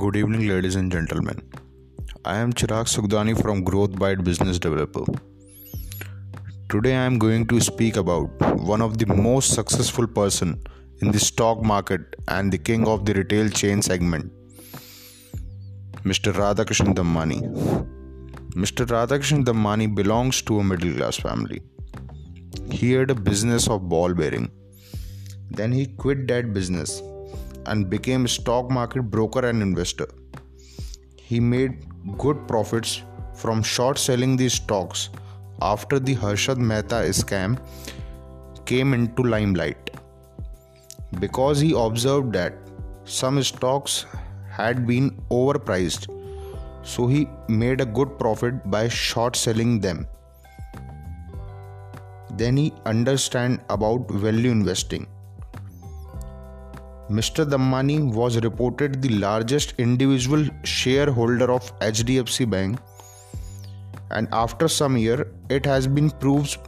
Good evening, ladies and gentlemen. I am Chirag Sukhdani from Growth Byte Business Developer. Today I am going to speak about one of the most successful person in the stock market and the king of the retail chain segment, Mr. Radhakrishnan Damani. Mr. Radhakrishnan Damani belongs to a middle class family. He had a business of ball bearing. Then he quit that business and became a stock market broker and investor. He made good profits from short selling these stocks after the Harshad Mehta scam came into limelight. Because he observed that some stocks had been overpriced so he made a good profit by short selling them. Then he understand about value investing Mr. Damani was reported the largest individual shareholder of HDFC Bank and after some year it has been proved,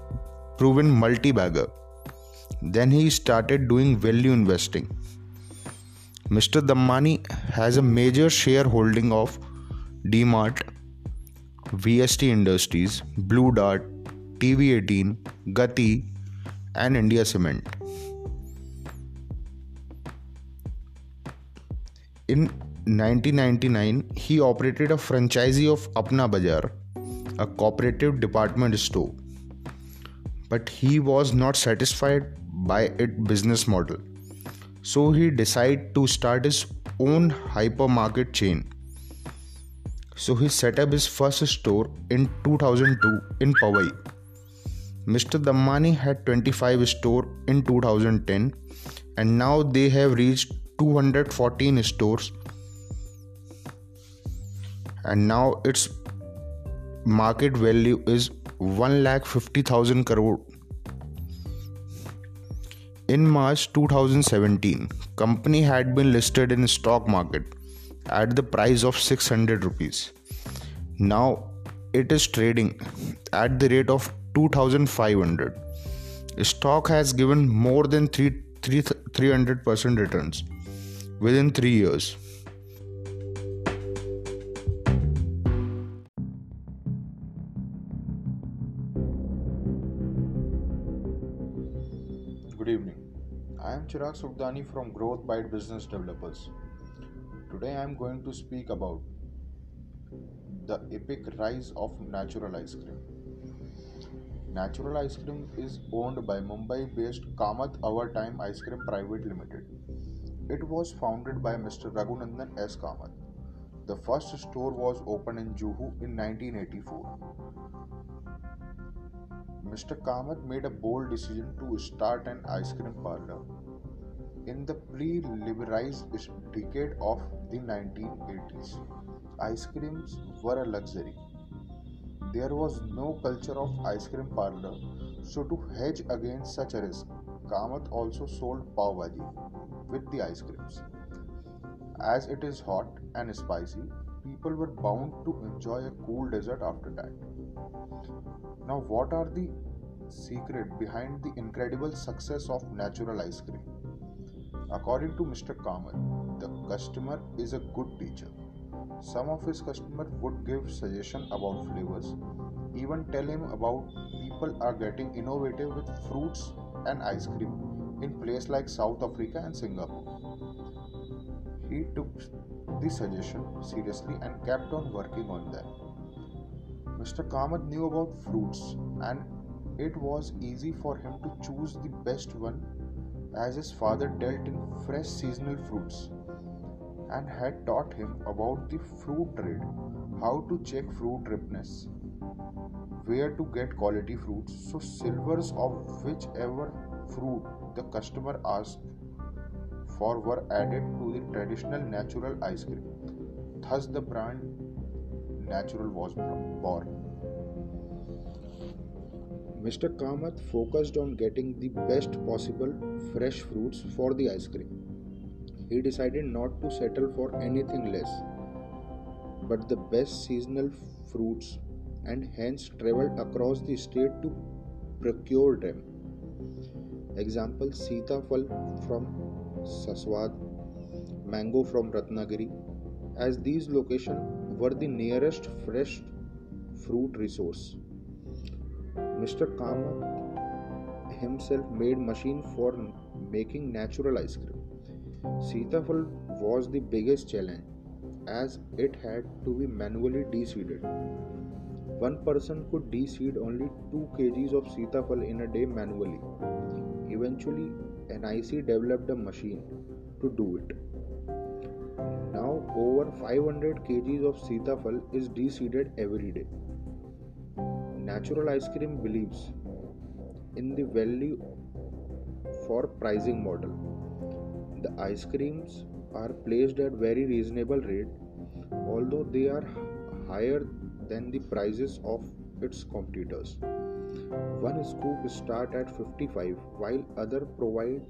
proven multi-bagger. Then he started doing value investing. Mr. Damani has a major shareholding of DMart, VST Industries, Blue Dart, TV18, Gati and India Cement. In 1999, he operated a franchisee of Apna Bazaar, a cooperative department store. But he was not satisfied by its business model. So he decided to start his own hypermarket chain. So he set up his first store in 2002 in Powai. Mr. Dhamani had 25 stores in 2010 and now they have reached 214 stores and now its market value is 1,50,000 crore. In March 2017, company had been listed in stock market at the price of 600 rupees. Now it is trading at the rate of 2500. Stock has given more than 3, 3 300% returns within three years. Good evening. I am Chirag Sukhdani from Growth Byte Business Developers. Today I am going to speak about the epic rise of natural ice cream. Natural ice cream is owned by Mumbai based Kamath Our Time Ice Cream Private Limited it was founded by Mr. Raghunandan S. Kamath. The first store was opened in Juhu in 1984. Mr. Kamath made a bold decision to start an ice cream parlor. In the pre-liberalized decade of the 1980s, ice creams were a luxury. There was no culture of ice cream parlor, so to hedge against such a risk, Kamath also sold pav bhaji with the ice creams. As it is hot and spicy, people were bound to enjoy a cool dessert after that. Now, what are the secret behind the incredible success of natural ice cream? According to Mr. Kamath, the customer is a good teacher. Some of his customers would give suggestion about flavors, even tell him about people are getting innovative with fruits and ice cream in places like South Africa and Singapore. He took the suggestion seriously and kept on working on them. Mr. Kamath knew about fruits and it was easy for him to choose the best one as his father dealt in fresh seasonal fruits and had taught him about the fruit trade, how to check fruit ripeness, where to get quality fruits, so silvers of whichever fruit the customer asked for were added to the traditional natural ice cream. Thus, the brand Natural was born. Mr. Kamath focused on getting the best possible fresh fruits for the ice cream. He decided not to settle for anything less but the best seasonal fruits and hence traveled across the state to procure them. Example Sitafal from Saswad, mango from Ratnagiri, as these locations were the nearest fresh fruit resource. Mr. Kamath himself made machine for making natural ice cream. Sitafal was the biggest challenge as it had to be manually deseeded. One person could deseed only 2 kgs of Sitafal in a day manually. Eventually, NIC developed a machine to do it. Now, over 500 kgs of Sitafal is deseeded every day. Natural Ice Cream believes in the value for pricing model. The ice creams are placed at very reasonable rate although they are higher than the prices of its competitors. One scoop start at 55 while other provide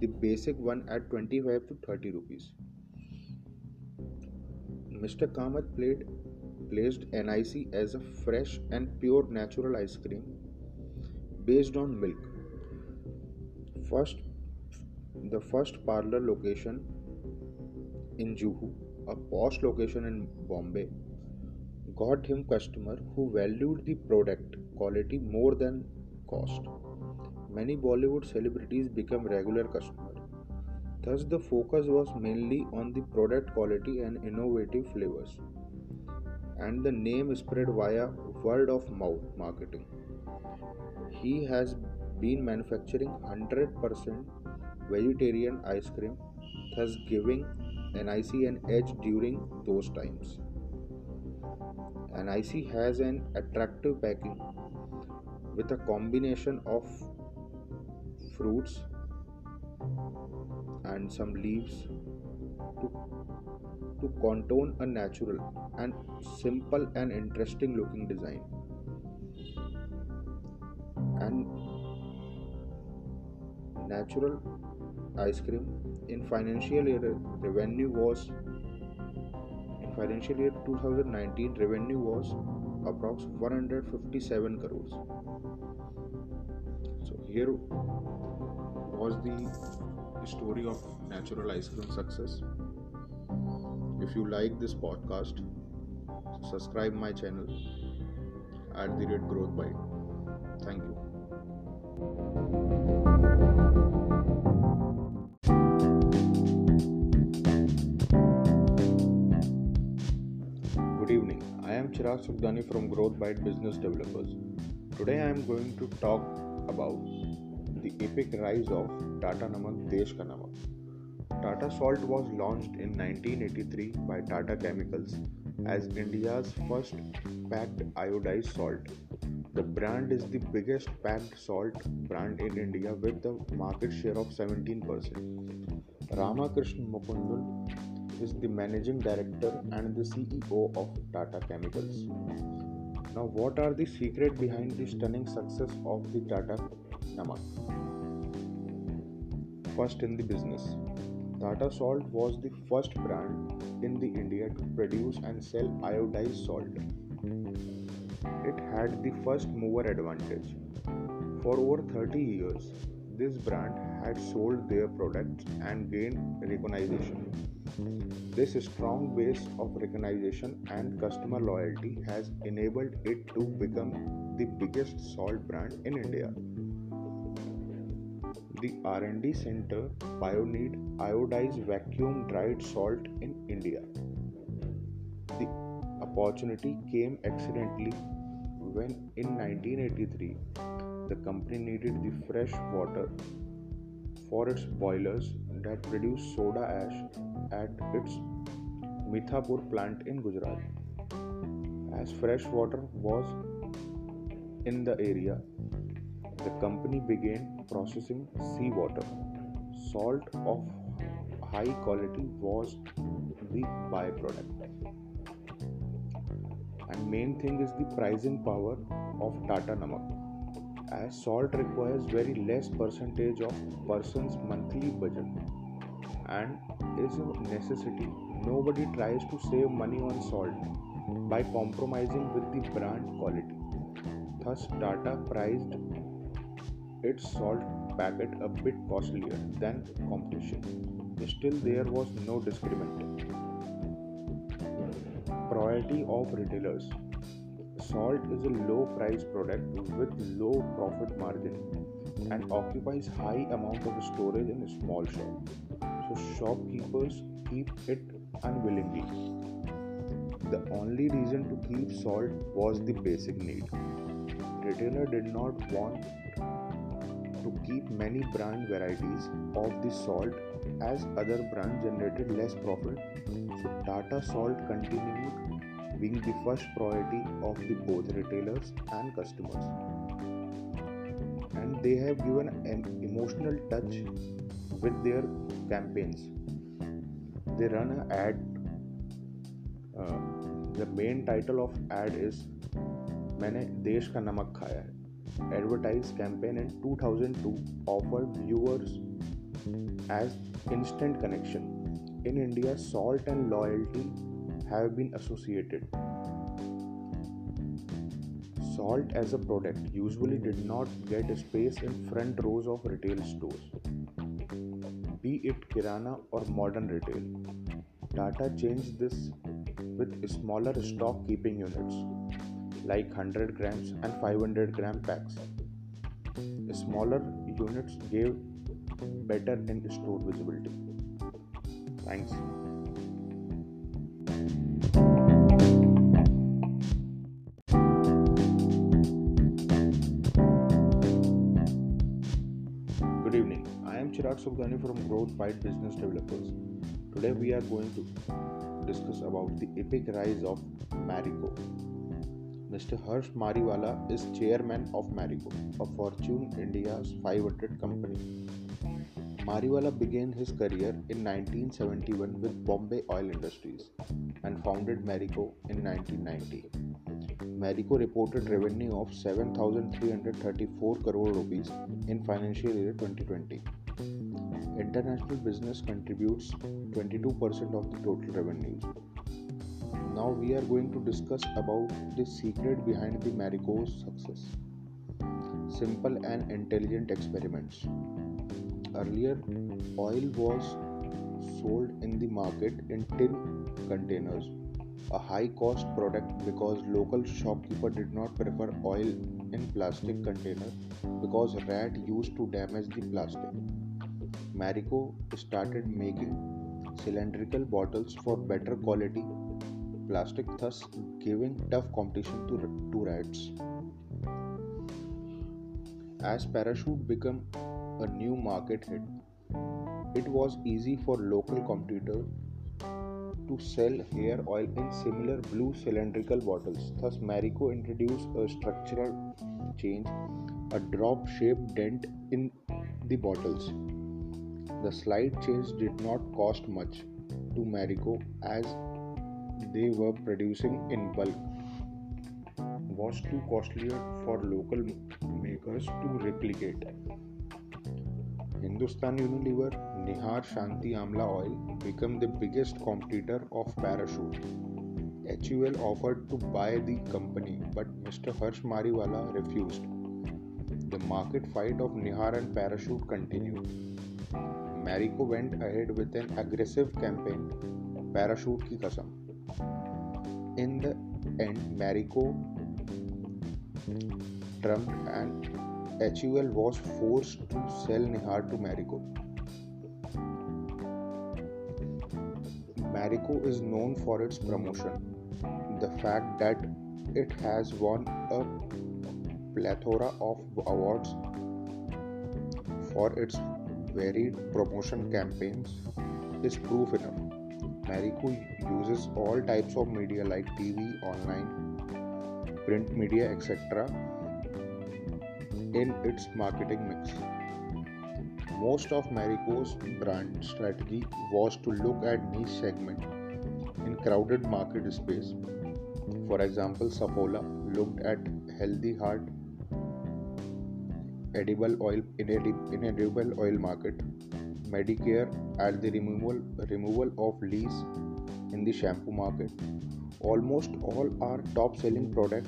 the basic one at 25 to 30 rupees. Mr. Kamath played, placed NIC as a fresh and pure natural ice cream based on milk. First, the first parlor location in Juhu, a posh location in Bombay, got him customer who valued the product quality more than cost. Many Bollywood celebrities become regular customers. Thus, the focus was mainly on the product quality and innovative flavors, and the name spread via word of mouth marketing. He has been manufacturing 100% vegetarian ice cream, thus giving NIC an edge during those times. NIC has an attractive packing with a combination of fruits and some leaves to, to contour a natural and simple and interesting looking design. And natural ice cream in financial year revenue was financial year 2019 revenue was approx 157 crores. So here was the story of natural ice cream success. If you like this podcast subscribe my channel at the rate Growth Byte thank you evening. I am Chirag Sukhdani from Growth Byte Business Developers. Today I am going to talk about the epic rise of Tata Namak Desh Ka Namak. Tata Salt was launched in 1983 by Tata Chemicals as India's first packed iodized salt. The brand is the biggest packed salt brand in India with a market share of 17%. Ramakrishnan Mukundan is the managing director and the CEO of Tata Chemicals. Now, what are the secret behind the stunning success of the Tata Namak? First in the business, Tata Salt was the first brand in the India to produce and sell iodized salt. It had the first mover advantage. For over 30 years, this brand had sold their products and gained recognition. This strong base of recognition and customer loyalty has enabled it to become the biggest salt brand in India. The R&D center pioneered iodized vacuum dried salt in India. The opportunity came accidentally when in 1983 the company needed the fresh water for its boilers that produce soda ash at its Mithapur plant in Gujarat. As fresh water was in the area, the company began processing seawater. Salt of high quality was the byproduct. And main thing is the pricing power of Tata Namak as salt requires very less percentage of person's monthly budget and is a necessity nobody tries to save money on salt by compromising with the brand quality thus tata priced its salt packet a bit costlier than competition still there was no discrimination priority of retailers. Salt is a low price product with low profit margin and occupies high amount of storage in a small shop. So shopkeepers keep it unwillingly. The only reason to keep salt was the basic need. Retailer did not want to keep many brand varieties of the salt as other brands generated less profit. So Tata Salt continued being the first priority of the both retailers and customers. And they have given an emotional touch with their campaigns. They run an ad. Uh, the main title of ad is मैंने देश का नमक खाया है advertised campaign in 2002 offered viewers as instant connection. In India, salt and loyalty have been associated. Salt as a product usually did not get space in front rows of retail stores, be it Kirana or modern retail. Tata changed this with smaller stock keeping units like 100 grams and 500 gram packs. Smaller units gave better in store visibility. Thanks. From Growth Byte Business Developers. Today we are going to discuss about the epic rise of Marico. Mr. Harsh Mariwala is chairman of Marico, a Fortune India's 500 company. Mariwala began his career in 1971 with Bombay Oil Industries and founded Marico in 1990. Marico reported revenue of 7,334 crore rupees in financial year 2020. International business contributes 22% of the total revenues now we are going to discuss about the secret behind the Marico's success. Simple and intelligent experiments. Earlier, oil was sold in the market in tin containers, a high cost product because local shopkeeper did not prefer oil in plastic container because rat used to damage the plastic. Marico started making cylindrical bottles for better quality plastic, thus giving tough competition to, to rats. As Parachute became a new market hit, it was easy for local competitors to sell hair oil in similar blue cylindrical bottles. Thus, Marico introduced a structural change, a drop shaped dent in the bottles. The slight change did not cost much to Marico as they were producing in bulk was too costly for local makers to replicate. Hindustan Unilever Nihar Shanti Amla oil became the biggest competitor of Parachute. HUL offered to buy the company, but Mr. Harsh Mariwala refused. The market fight of Nihar and Parachute continued. Marico went ahead with an aggressive campaign, Parachute ki kasam. In the end, Marico trumped and HUL was forced to sell Nihar to Marico. Marico is known for its promotion. The fact that it has won a plethora of awards for its varied promotion campaigns is proof enough. Marico uses all types of media like TV, online, print media, etc. in its marketing mix. Most of Marico's brand strategy was to look at niche segment in crowded market space. For example, Saffola looked at healthy heart edible oil in, in edible oil market Medicker at the removal, removal of lease in the shampoo market. Almost all are top selling product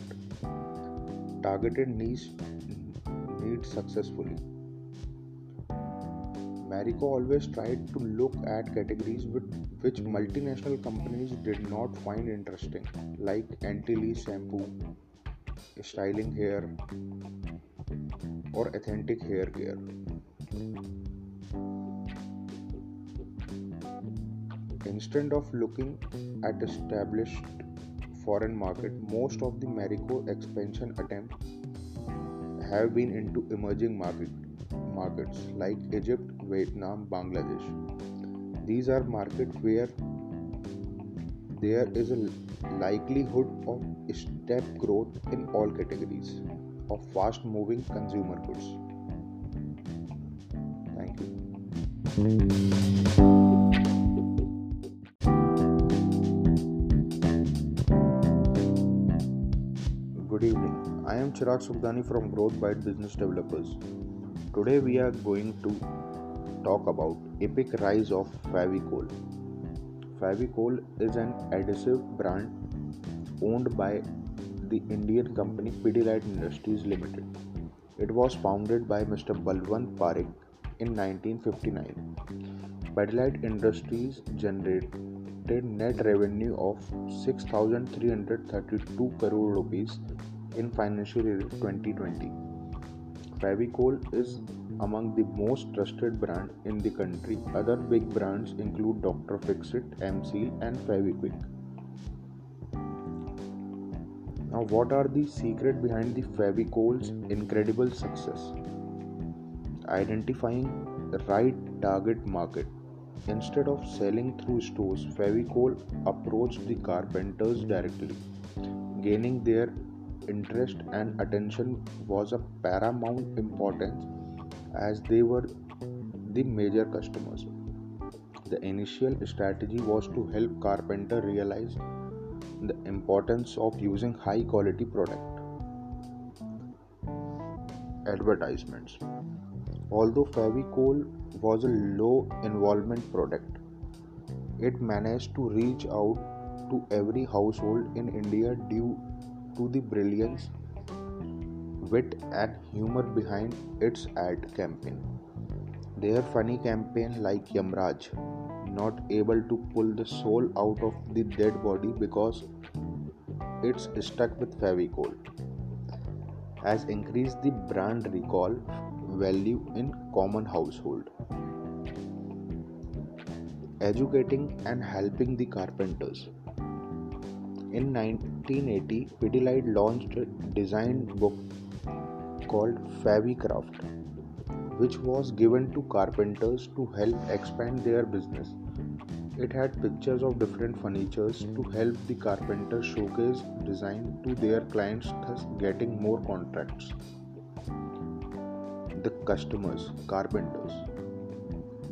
targeted niche needs successfully. Marico always tried to look at categories which multinational companies did not find interesting, like anti shampoo, styling hair, or authentic hair care. Instead of looking at established foreign market, most of the Marico expansion attempts have been into emerging market, markets like Egypt, Vietnam, Bangladesh. These are markets where there is a likelihood of step growth in all categories of fast moving consumer goods. Thank you. Good evening. I am Chirag Sukhdani from Growth Byte Business Developers. Today we are going to talk about epic rise of Fevicol. Fevicol is an adhesive brand owned by the Indian company Pidilite Industries Limited. It was founded by Mr. Balwant Parekh in 1959. Pidilite Industries generated net revenue of 6332 crore rupees in financial year 2020. Fevicol is among the most trusted brand in the country. Other big brands include Dr. Fixit, M-Seal and Fevikwik. Now what are the secret behind the Fevicol's incredible success? Identifying the right target market. Instead of selling through stores, Fevicol approached the carpenters directly, gaining their interest and attention was of paramount importance as they were the major customers. The initial strategy was to help carpenter realize the importance of using high quality product. Advertisements Although Fevicol was a low involvement product, it managed to reach out to every household in India due to the brilliance, wit, and humor behind its ad campaign. Their funny campaign, like Yamraj, not able to pull the soul out of the dead body because it's stuck with Fevicol, has increased the brand recall value in common household. Educating and helping the carpenters. In 1980, Pidilite launched a design book called Fevicraft, which was given to carpenters to help expand their business. It had pictures of different furnitures to hmm. help the carpenters showcase design to their clients, thus getting more contracts. The customers, carpenters,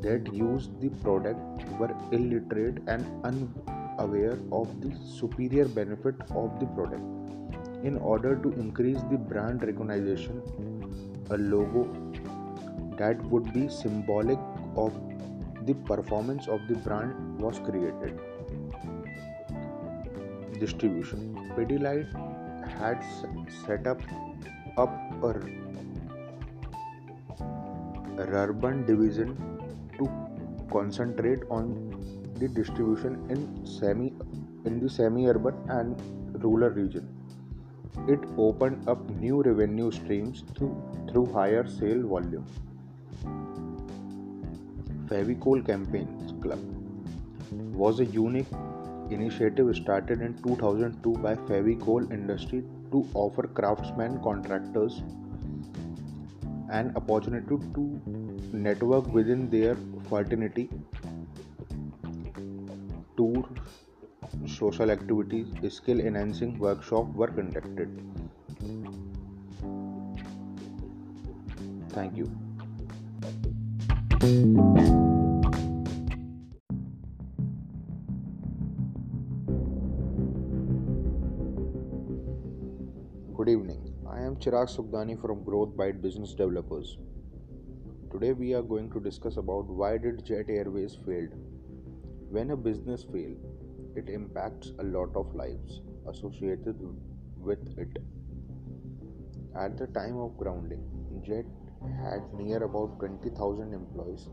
that used the product were illiterate and unaware of the superior benefit of the product. In order to increase the brand recognition, a logo that would be symbolic of the performance of the brand was created. Distribution Pidilite had set up, up a urban division to concentrate on the distribution in semi in the semi-urban and rural region. It opened up new revenue streams through, through higher sale volume. Fevicol Champions Club was a unique initiative started in 2002 by Fevicol Industry to offer craftsmen contractors an opportunity to network within their fraternity tour, social activities, skill enhancing workshop were conducted. Thank you. Evening. I am Chirag Sukhdani from Growth Byte Business Developers. Today we are going to discuss about why did Jet Airways failed when a business fails, it impacts a lot of lives associated with it. At the time of grounding, Jet had near about 20,000 employees,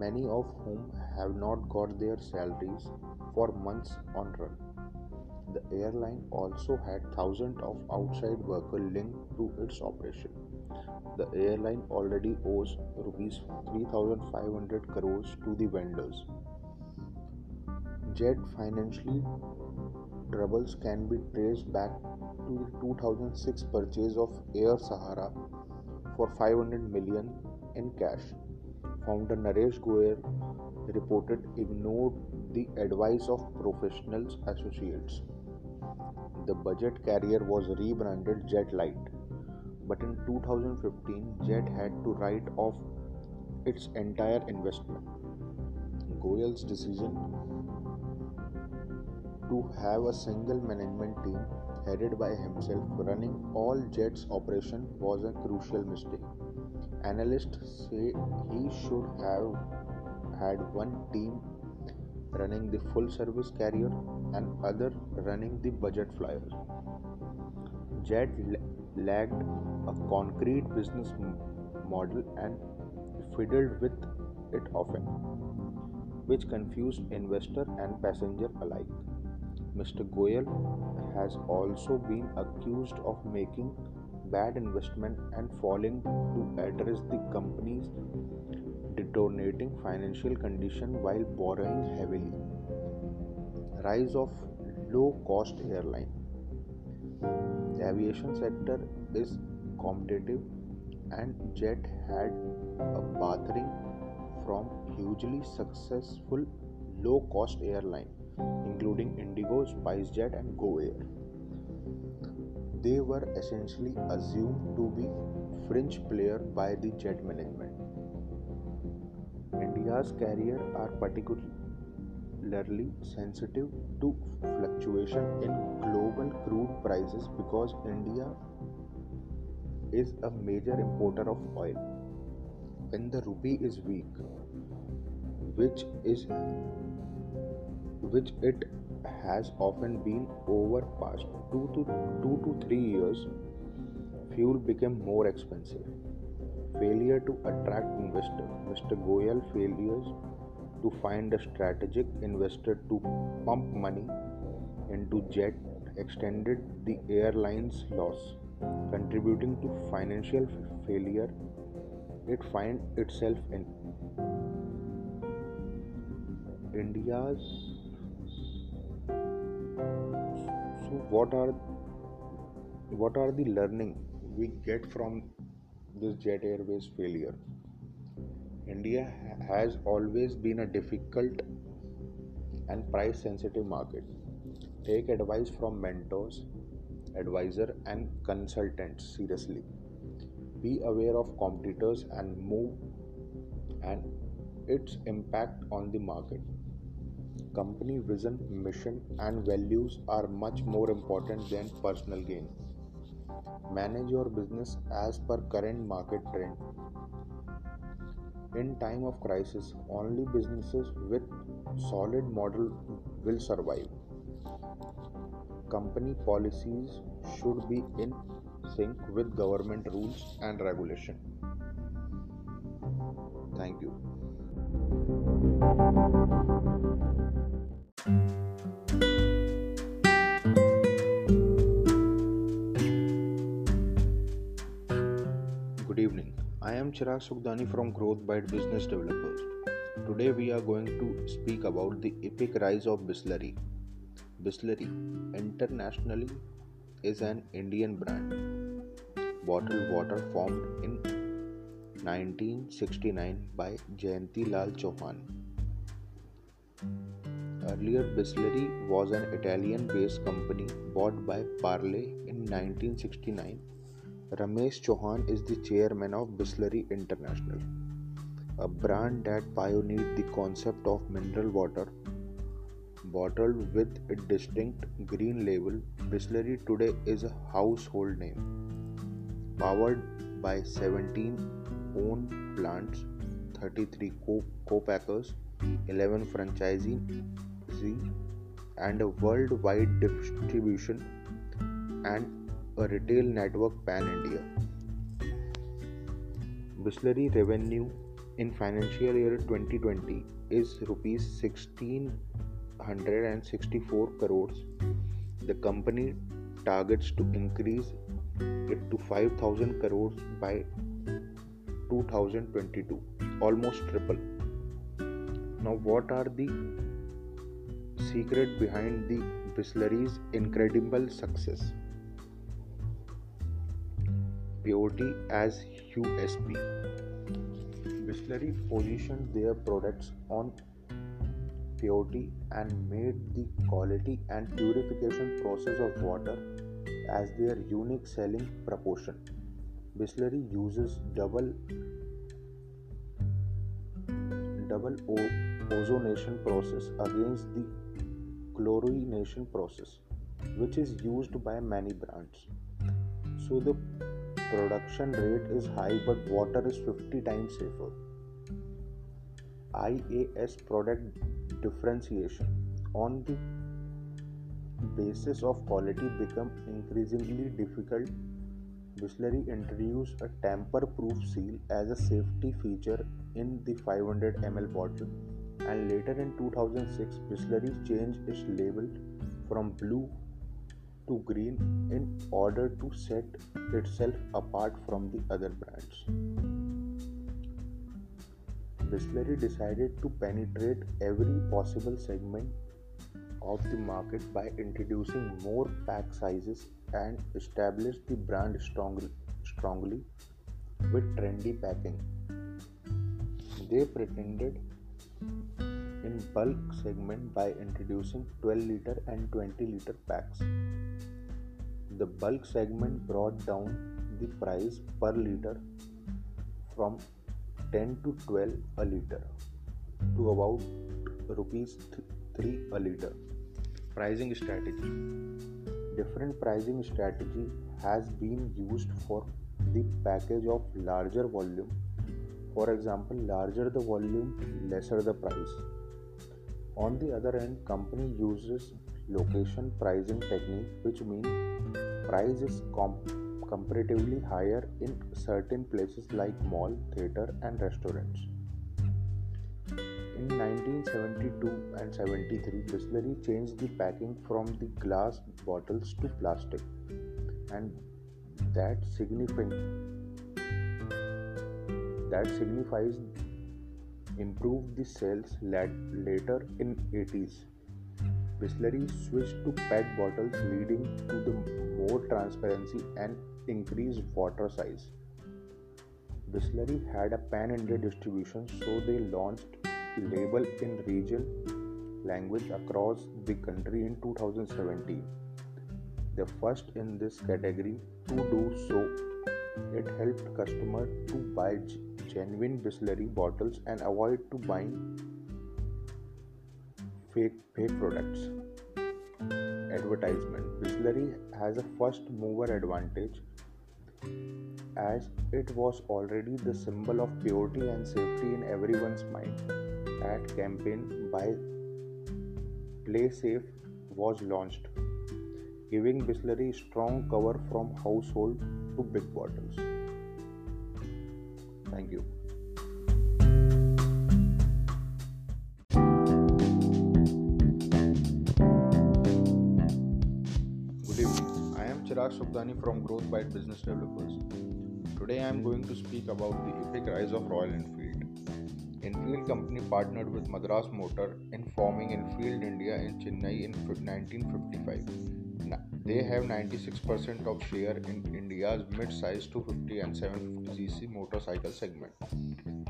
many of whom have not got their salaries for months on run. The airline also had thousands of outside workers linked to its operation. The airline already owes rupees 3500 crores to the vendors. Jet financially troubles can be traced back to the 2006 purchase of Air Sahara for 500 million in cash. Founder Naresh Goyal reported ignored the advice of professionals associates. The budget carrier was rebranded JetLite, but in 2015 Jet had to write off its entire investment. Goyal's decision to have a single management team headed by himself running all Jet's operation was a crucial mistake. Analysts say he should have had one team running the full service carrier and other running the budget flyers. Jet lacked a concrete business model and fiddled with it often, which confused investor and passenger alike. Mr. Goyal has also been accused of making bad investment and failing to address the company's deteriorating financial condition while borrowing heavily. Rise of low cost airline. The aviation sector is competitive and Jet had a battering from hugely successful low cost airline including Indigo, SpiceJet, and Go Air. They were essentially assumed to be fringe player by the jet management. India's carrier are particularly sensitive to fluctuation in global crude prices because India is a major importer of oil. When the rupee is weak, which is which it has often been over past 2 to 2 to 3 years fuel became more expensive failure to attract investor. Mr goyal failures to find a strategic investor to pump money into jet extended the airline's loss contributing to financial failure it find itself in. India's so what are what are the learning we get from this jet airways failure. India has always been a difficult and price sensitive market. Take advice from mentors advisor and consultants seriously. Be aware of competitors and move and its impact on the market. Company vision, mission, and values are much more important than personal gain. Manage your business as per current market trend. In time of crisis, only businesses with solid model will survive. Company policies should be in sync with government rules and regulation. Thank you. Evening. I am Chirag Sukhdani from Growth Byte Business Developers. Today we are going to speak about the epic rise of Bisleri. Bisleri internationally is an Indian brand. Bottled water formed in 1969 by Jayanti Lal Chauhan. Earlier, Bisleri was an Italian based company bought by Parle in 1969. Ramesh Chauhan is the chairman of Bisleri International, a brand that pioneered the concept of mineral water bottled with a distinct green label. Bisleri today is a household name. Powered by 17 owned plants, 33 co packers, 11 franchisee and a worldwide distribution and a retail network pan India. Bisleri revenue in financial year 2020 is rupees 1664 crores. The company targets to increase it to 5000 crores by 2022, almost triple. Now, what are the secret behind the Bisleri's incredible success? Purity as USP. Bisleri positioned their products on purity and made the quality and purification process of water as their unique selling proportion. Bisleri uses double double ozonation process against the chlorination process which is used by many brands. So the production rate is high but water is 50 times safer. IAS product differentiation on the basis of quality become increasingly difficult. Bisleri introduced a tamper-proof seal as a safety feature in the 500 ml bottle and later in 2006 Bisleri changed its label from blue to green in order to set itself apart from the other brands. Bisleri decided to penetrate every possible segment of the market by introducing more pack sizes and establish the brand strongly, strongly with trendy packing. They pretended in bulk segment by introducing 12 liter and 20 liter packs. The bulk segment brought down the price per liter from 10 to 12 a liter to about rupees 3 a liter. Pricing strategy Different pricing strategy has been used for the package of larger volume. For example, larger the volume, lesser the price. On the other hand, company uses location pricing technique which means price is comp- comparatively higher in certain places like mall, theater and restaurants. In 1972 and 73, Bisleri changed the packing from the glass bottles to plastic and that significant that signifies improved the sales later in 80s. Bisleri switched to PET bottles leading to the more transparency and increased water size. Bisleri had a pan-India distribution so they launched label in regional language across the country in 2017. The first in this category to do so. It helped customers to buy genuine Bisleri bottles and avoid to buying fake fake products. Advertisement Bisleri has a first mover advantage as it was already the symbol of purity and safety in everyone's mind. Ad campaign by Play Safe was launched, giving Bisleri strong cover from household to big bottles. Thank you. Good evening. I am Chirag Sukhdani from Growth Byte Business Developers. Today I am going to speak about the epic rise of Royal Enfield. Enfield company partnered with Madras Motor in forming Enfield India in Chennai in 1955 they have 96% of share in India's mid-size 250 and 750cc motorcycle segment.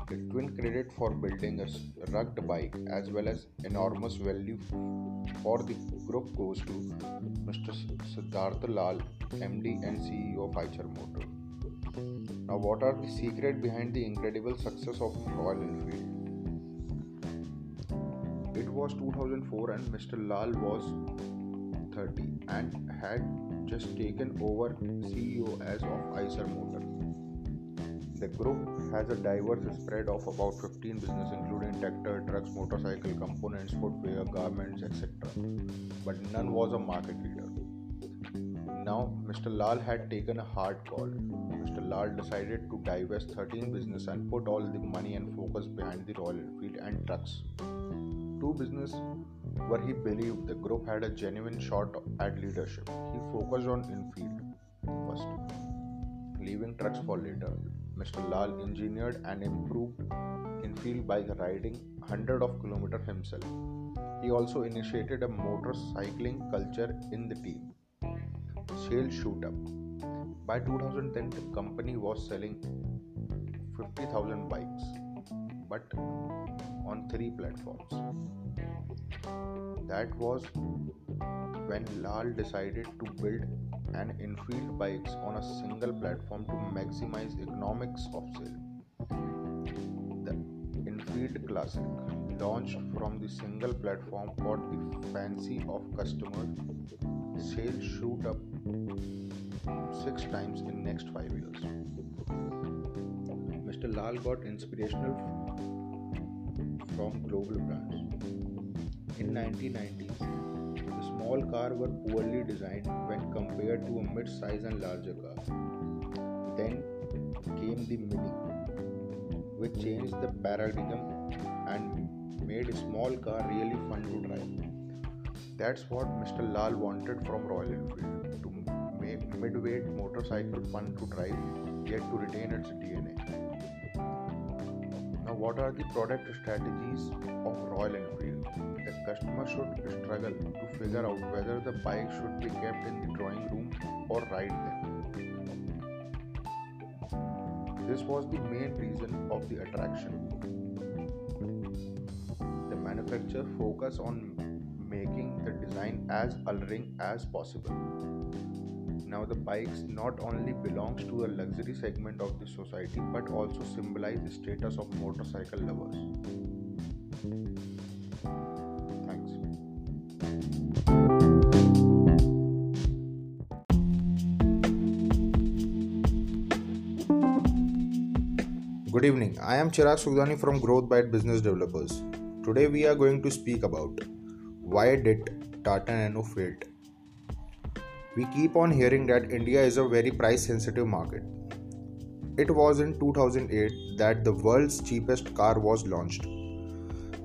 The twin credit for building a rugged bike as well as enormous value for the group goes to Mr. Siddhartha Lal, MD and CEO of Eicher Motor. Now, what are the secret behind the incredible success of Royal Enfield? It was 2004 and Mr. Lal was 30 and had just taken over CEO as of Eicher Motor. The group has a diverse spread of about 15 businesses including tractor, trucks, motorcycle components, footwear, garments, etc. But none was a market leader. Now, Mr. Lal had taken a hard call. Mr. Lal decided to divest 13 business and put all the money and focus behind the Royal Enfield and trucks. Two business where he believed the group had a genuine shot at leadership. He focused on Enfield first, leaving trucks for later. Mr. Lal engineered and improved Enfield by riding 100 of kilometers himself. He also initiated a motorcycling culture in the team. Sales shoot up. By 2010, the company was selling 50,000 bikes, but on three platforms. That was when Lal decided to build an Enfield bikes on a single platform to maximize economics of sale. The Enfield Classic, launched from the single platform, caught the fancy of customers. Sales shoot up six times in next five years. Mr. Lal got inspirational from global brands. In 1990s, the small car were poorly designed when compared to a mid-size and larger car. Then came the Mini, which changed the paradigm and made small car really fun to drive. That's what Mr. Lal wanted from Royal Enfield to make mid-weight motorcycle fun to drive yet to retain its DNA. What are the product strategies of Royal Enfield? The customer should struggle to figure out whether the bike should be kept in the drawing room or ride them. This was the main reason of the attraction. The manufacturer focused on making the design as alluring as possible. Now the bikes not only belongs to a luxury segment of the society but also symbolize the status of motorcycle lovers. Thanks. Good evening. I am Chirag Sukhdani from Growth Byte Business Developers. Today we are going to speak about why did Tata Nano failed. We keep on hearing that India is a very price sensitive market. It was in 2008 that the world's cheapest car was launched.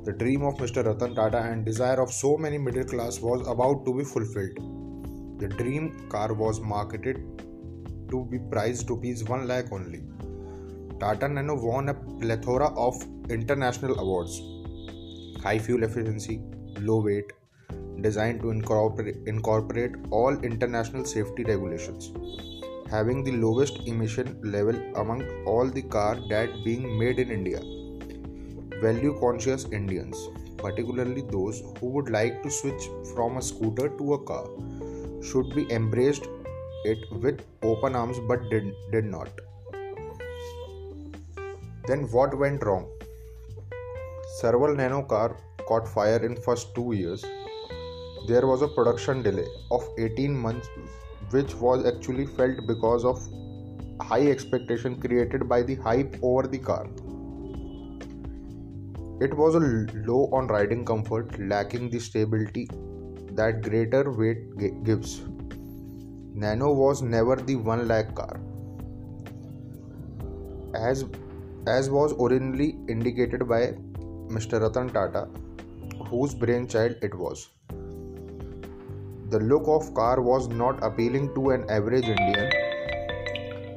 The dream of Mr. Ratan Tata and desire of so many middle class was about to be fulfilled. The dream car was marketed to be priced rupees 1 lakh only. Tata Nano won a plethora of international awards. High fuel efficiency, low weight, designed to incorporate, incorporate all international safety regulations, having the lowest emission level among all the car that being made in India. Value conscious Indians, particularly those who would like to switch from a scooter to a car, should be embraced it with open arms but did, did not. Then what went wrong? Several Nano car caught fire in first 2 years there was a production delay of 18 months which was actually felt because of high expectation created by the hype over the car. It was a low on riding comfort lacking the stability that greater weight gives. Nano was never the 1 lakh car. As as was originally indicated by mr ratan tata whose brainchild it was the look of car was not appealing to an average Indian.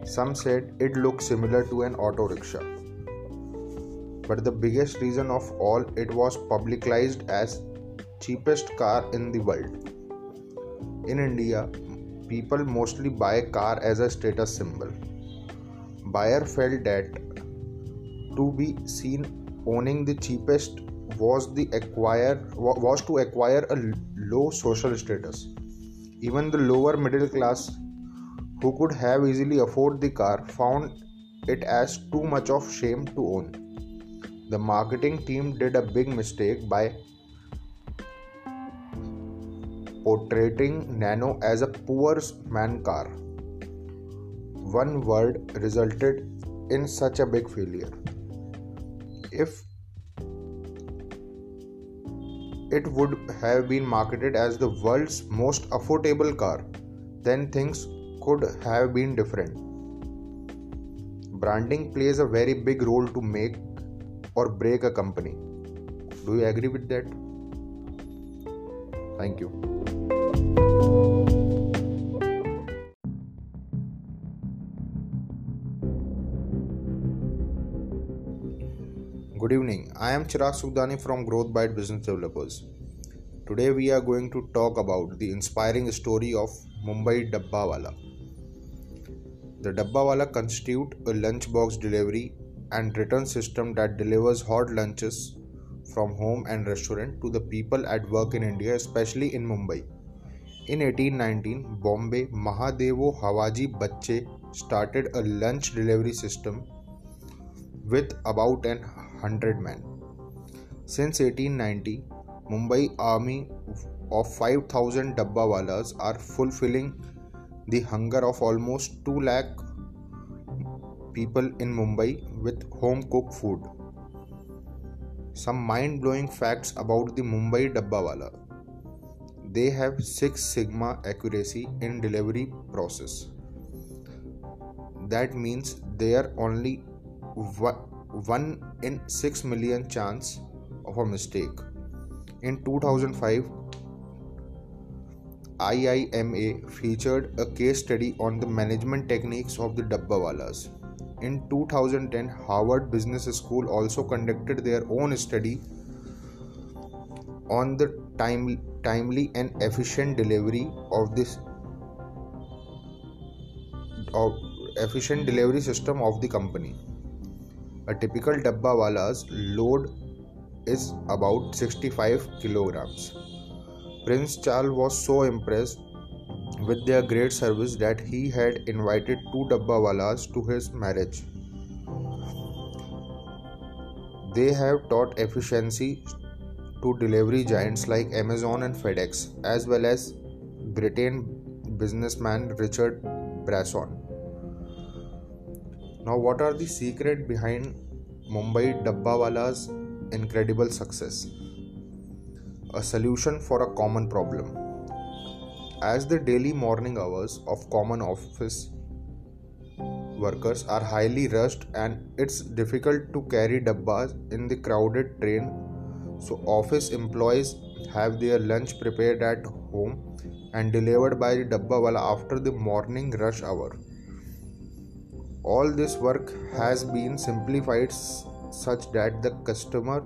Some said it looked similar to an auto rickshaw. But the biggest reason of all it was publicized as cheapest car in the world. In India, people mostly buy car as a status symbol. Buyer felt that to be seen owning the cheapest was the acquire was to acquire a low social status. Even the lower middle class who could have easily afford the car found it as too much of shame to own. The marketing team did a big mistake by portraying Nano as a poor man car. One word resulted in such a big failure. If it would have been marketed as the world's most affordable car. then things could have been different. Branding plays a very big role to make or break a company. Do you agree with that? Thank you. Good evening. I am Chirag Sukhdani from Growth Byte Business Developers. Today we are going to talk about the inspiring story of Mumbai Dabbawala. The Dabbawala constitute a lunchbox delivery and return system that delivers hot lunches from home and restaurant to the people at work in India, especially in Mumbai. In 1819, Bombay Mahadevo Hawaji Bache started a lunch delivery system with about an hundred men. Since 1890, Mumbai army of 5000 Dabbawalas are fulfilling the hunger of almost 2 lakh people in Mumbai with home cooked food. Some mind blowing facts about the Mumbai Dabbawala. They have 6 sigma accuracy in delivery process. That means they are only 1 in 6 million chance of a mistake. In 2005, IIMA featured a case study on the management techniques of the Dabbawalas. In 2010, Harvard Business School also conducted their own study on the time, timely and efficient delivery of this of efficient delivery system of the company. A typical Dabbawala's load is about 65 kilograms. Prince Charles was so impressed with their great service that he had invited two Dabbawalas to his marriage. They have taught efficiency to delivery giants like Amazon and FedEx, as well as Britain businessman Richard Branson. Now, what are the secret behind Mumbai Dabbawala's incredible success? a solution for a common problem. As the daily morning hours of common office workers are highly rushed and it's difficult to carry dabbas in the crowded train, so office employees have their lunch prepared at home and delivered by the dabbawala after the morning rush hour. All this work has been simplified such that the customer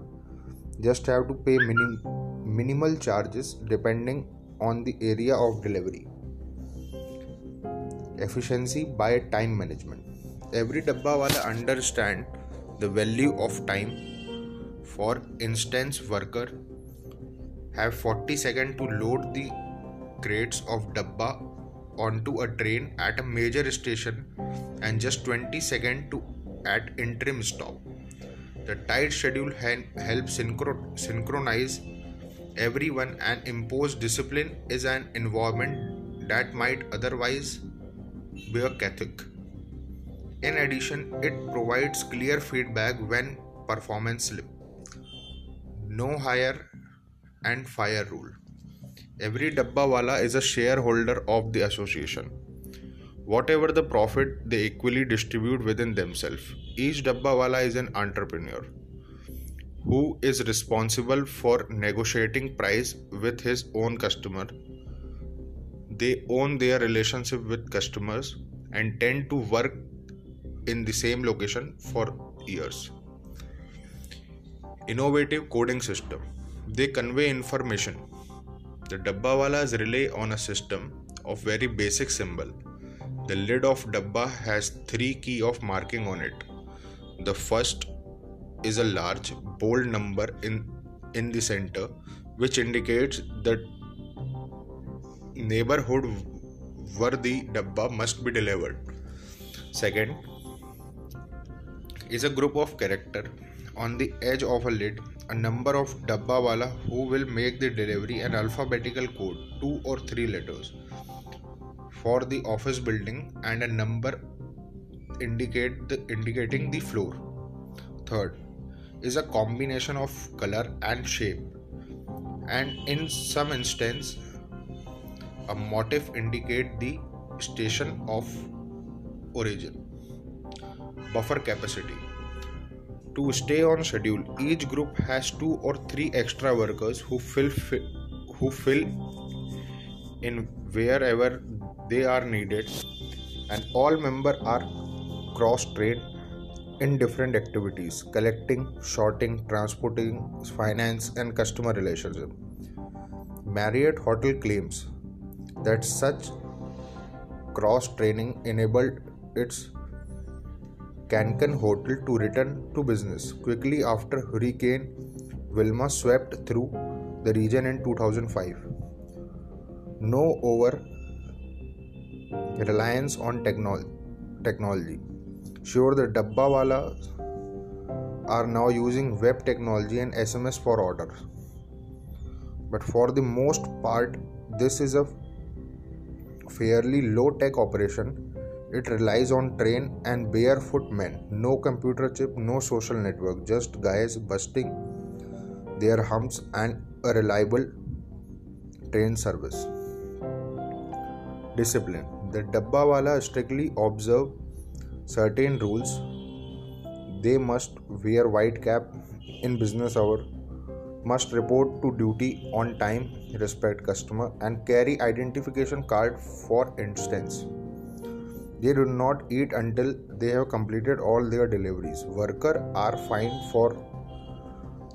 just have to pay minimum minimal charges depending on the area of delivery. Efficiency by time management. Every dabbawala understand the value of time. For instance, worker have 40 seconds to load the crates of dabba onto a train at a major station and just 20 seconds to at interim stop. The tight schedule helps synchro- synchronize everyone and impose discipline is an environment that might otherwise be a chaotic. In addition, it provides clear feedback when performance slip. No hire and fire rule. Every Dabbawala is a shareholder of the association. Whatever the profit, they equally distribute within themselves. Each Dabbawala is an entrepreneur who is responsible for negotiating price with his own customer. They own their relationship with customers and tend to work in the same location for years. Innovative coding system. They convey information. The dabbawalas rely on a system of very basic symbol the lid of dabba has three key of marking on it. The first is a large bold number in in the center which indicates the neighborhood where the dabba must be delivered. Second is a group of character. On the edge of a lid a number of dabba wala who will make the delivery an alphabetical code two or three letters for the office building and a number indicate the indicating the floor third is a combination of color and shape and in some instance A motif indicate the station of origin. Buffer capacity. To stay on schedule, each group has two or three extra workers who fill who fill in wherever they are needed and all members are cross trained in different activities collecting sorting transporting finance and customer relationship marriott hotel claims that such cross training enabled its Cancun hotel to return to business quickly after Hurricane Wilma swept through the region in 2005. No over reliance on technol- technology. Sure, the Dabbawalas are now using web technology and SMS for orders. But for the most part, this is a fairly low tech operation it relies on train and barefoot men. No computer chip, no social network, just guys busting their humps and a reliable train service. Discipline. The Dabbawala strictly observe certain rules. They must wear white cap in business hour, must report to duty on time, respect customer, and carry identification card for instance. They do not eat until they have completed all their deliveries. Workers are fined for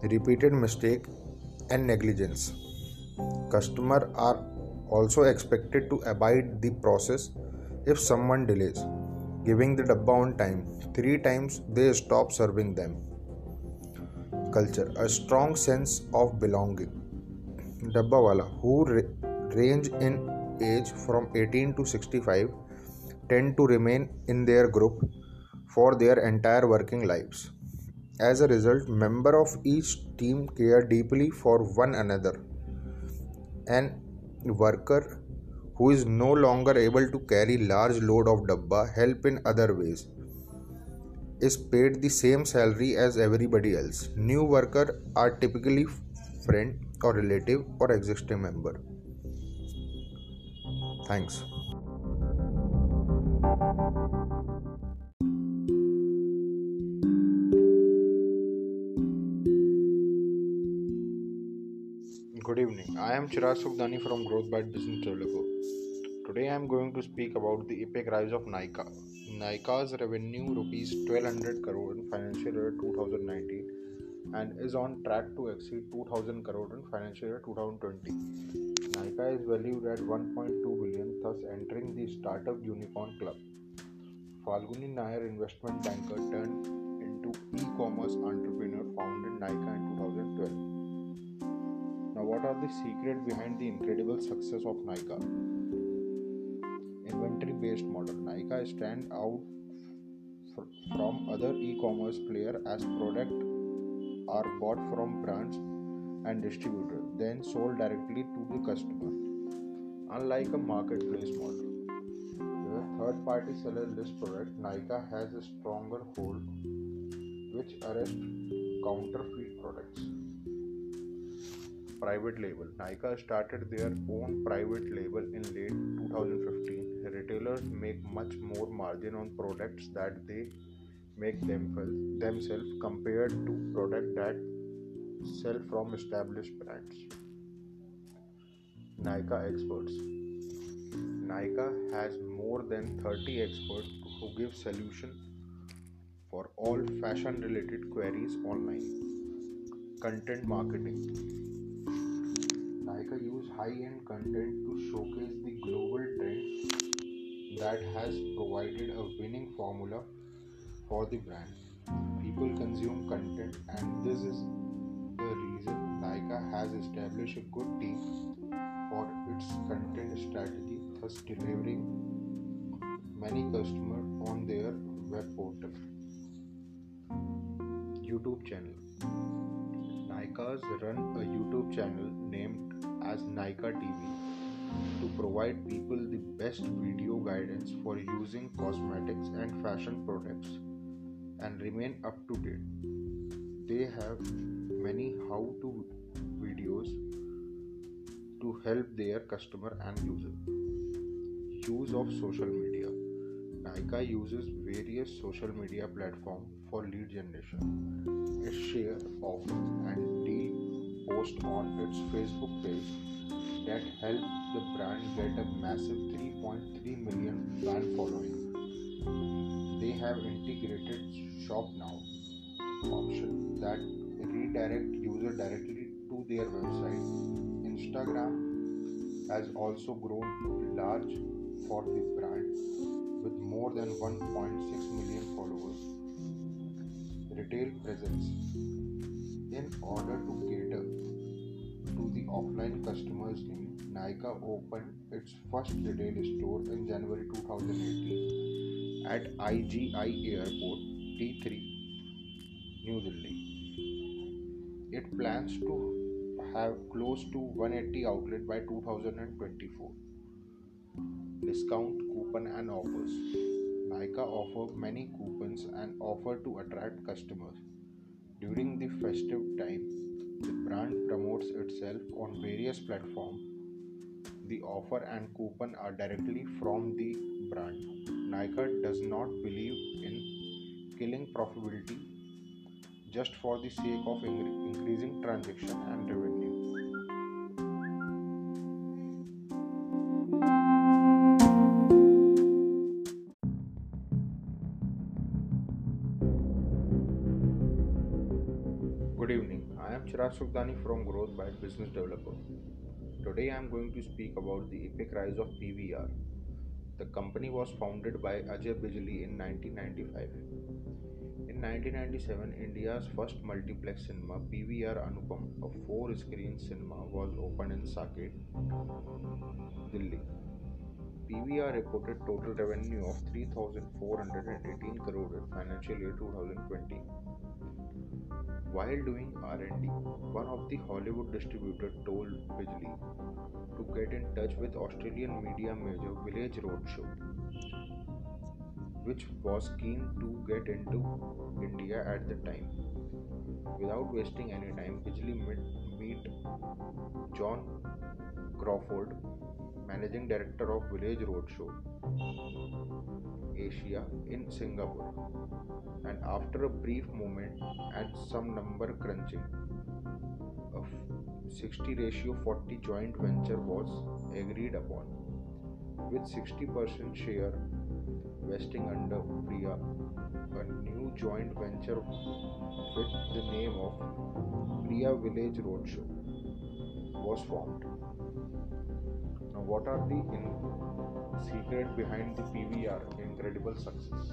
repeated mistake and negligence. Customer are also expected to abide the process if someone delays giving the dabba on time. Three times they stop serving them. Culture a strong sense of belonging. Dabbawala who range in age from 18 to 65 tend to remain in their group for their entire working lives. As a result, members of each team care deeply for one another. An worker who is no longer able to carry large load of dabba help in other ways is paid the same salary as everybody else. New worker are typically friend or relative or existing member. Thanks. Good evening. I am Chirag Sukhdani from Growth Byte Business Developer. Today I am going to speak about the epic rise of Nykaa. Nykaa's revenue rupees 1200 crore in financial year 2019 and is on track to exceed 2000 crore in financial year 2020. Nykaa is valued at 1.2 billion, thus entering the startup unicorn club. Falguni Nayar, investment banker turned into e-commerce entrepreneur, founded Nykaa in 2012. Now, what are the secrets behind the incredible success of Nykaa? Inventory based model. Nykaa stand out from other e-commerce player as product are bought from brands and distributors, then sold directly to the customer. Unlike a marketplace model, where third party seller list product, Nykaa has a stronger hold which arrest counterfeit products private label. Nykaa started their own private label in late 2015. Retailers make much more margin on products that they make themselves compared to products that sell from established brands. Nykaa experts. Nykaa has more than 30 experts who give solution for all fashion related queries online. Content marketing use high-end content to showcase the global trend that has provided a winning formula for the brand. People consume content and this is the reason Nykaa has established a good team for its content strategy, thus delivering many customers on their web portal. YouTube channel Nykaa's run a YouTube channel named as Nykaa TV to provide people the best video guidance for using cosmetics and fashion products and remain up to date. They have many how to videos to help their customer and user. Use of social media. Nykaa uses various social media platforms for lead generation. It share offers and deal post on its Facebook page that helped the brand get a massive 3.3 million fan following. They have integrated Shop Now option that redirect user directly to their website. Instagram has also grown large for the brand with more than 1.6 million followers. Retail presence. In order to cater offline customers' need, Nykaa opened its first retail store in January 2018 at IGI Airport T3, New Delhi. It plans to have close to 180 outlets by 2024. Discount coupon and offers. Nykaa offer many coupons and offer to attract customers. During the festive time, the brand promotes itself on various platforms. The offer and coupon are directly from the brand. Nykaa does not believe in killing profitability just for the sake of increasing transaction and revenue. Chirag Sukhdani from Growth Byte Business Developer. Today I am going to speak about the epic rise of PVR. The company was founded by Ajay Bijli in 1995. In 1997, India's first multiplex cinema, PVR Anupam, a four-screen cinema, was opened in Saket, Delhi. PVR reported total revenue of 3,418 crore in financial year 2020. While doing R&D, one of the Hollywood distributors told Bijli to get in touch with Australian media major Village Roadshow, which was keen to get into India at the time. Without wasting any time, Bijli meet John Crawford, managing director of Village Roadshow Asia in Singapore. And after a brief moment and some number crunching, a 60 ratio 40 joint venture was agreed upon, with 60% share vesting under Priya. A new joint venture with the name of Priya Village Roadshow was formed. Now, what are the in- secret behind the PVR incredible success?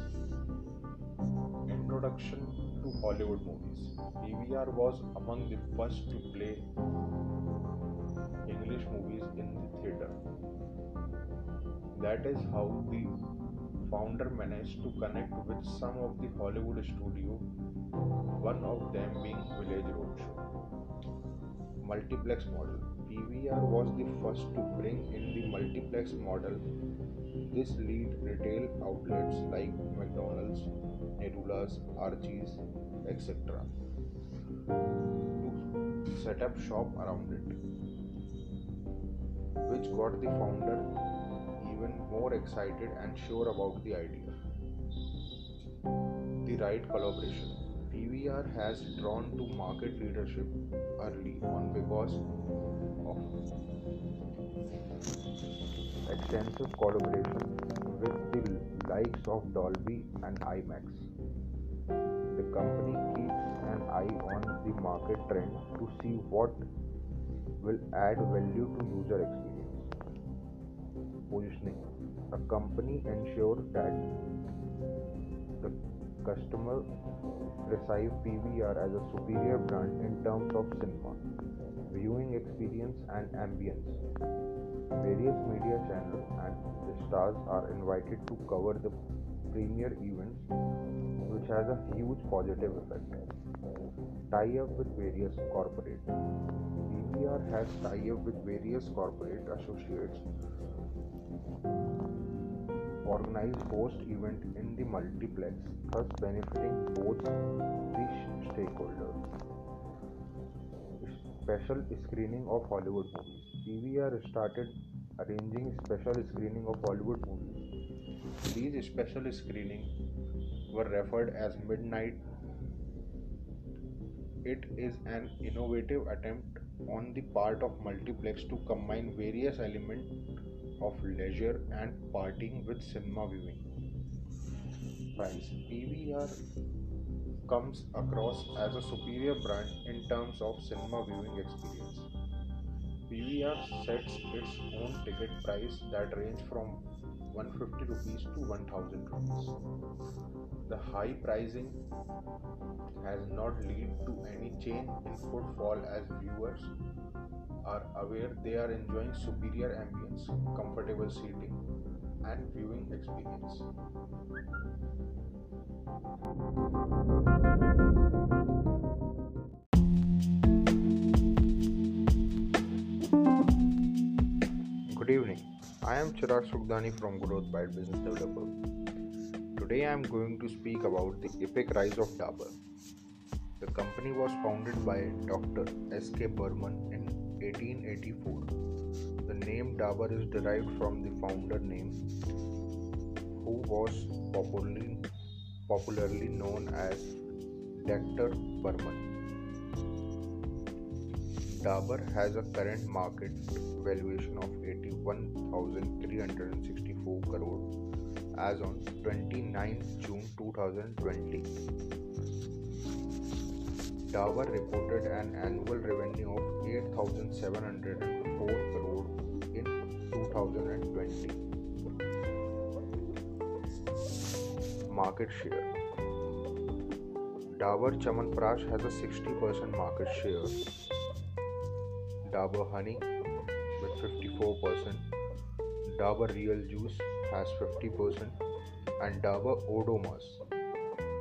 Introduction to Hollywood movies. PVR was among the first to play English movies in the theater. That is how the founder managed to connect with some of the Hollywood studios, one of them being Village Roadshow. Multiplex model. PVR was the first to bring in the multiplex model. This lead retail outlets like McDonald's, Nirula's, Archie's, etc. to set up shop around it, which got the founder even more excited and sure about the idea. The right collaboration. PVR has drawn to market leadership early on because of extensive collaboration with the likes of Dolby and IMAX. The company keeps an eye on the market trend to see what will add value to user experience. Positioning. A company ensures that the customer perceive PVR as a superior brand in terms of cinema, viewing experience, and ambience. Various media channels and the stars are invited to cover the premier events, which has a huge positive effect. Tie up with various corporate. PVR has tie up with various corporate associates organize host event in the multiplex, thus benefiting both the stakeholders. special screening of Hollywood movies. PVR started arranging special screening of Hollywood movies. These special screenings were referred as midnight. It is an innovative attempt on the part of multiplex to combine various elements of leisure and partying with cinema viewing. Price PVR comes across as a superior brand in terms of cinema viewing experience. PVR sets its own ticket price that range from 150 rupees to 1000 rupees. The high pricing has not led to any change in footfall as viewers are aware they are enjoying superior ambience, comfortable seating, and viewing experience. Good evening. I am Chirag Sukhdani from Growth Byte Business Developer. Today I am going to speak about the epic rise of Dabur. The company was founded by Dr. S.K. Burman in 1884. The name Dabur is derived from the founder name, who was popularly, popularly known as Dr. Burman. Dabur has a current market valuation of 81,364 crore as on 29 June 2020. Dabur reported an annual revenue of 8,704 crore in 2020. Market share Dabur Chyawanprash has a 60% market share Dabur Honey with 54%, Dabur Real Juice has 50%, and Dabur Odomos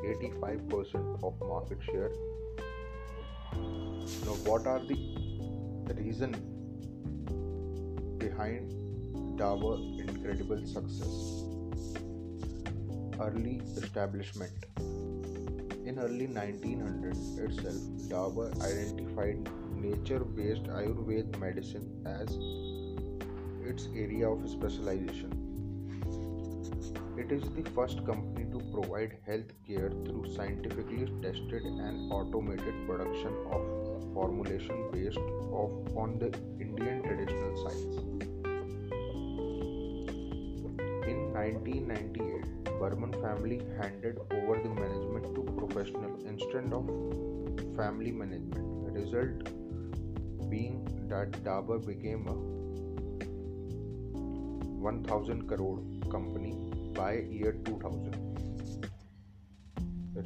85% of market share. Now, what are the reason behind Dabur incredible success? Early establishment. In early 1900 itself, Dabur identified nature based Ayurveda medicine as its area of specialization. It is the first company to provide health care through scientifically tested and automated production of formulation based on the Indian traditional science. In 1998, Burman family handed over the management to professional instead of family management. Result being that Dabur became a 1000 crore company by year 2000.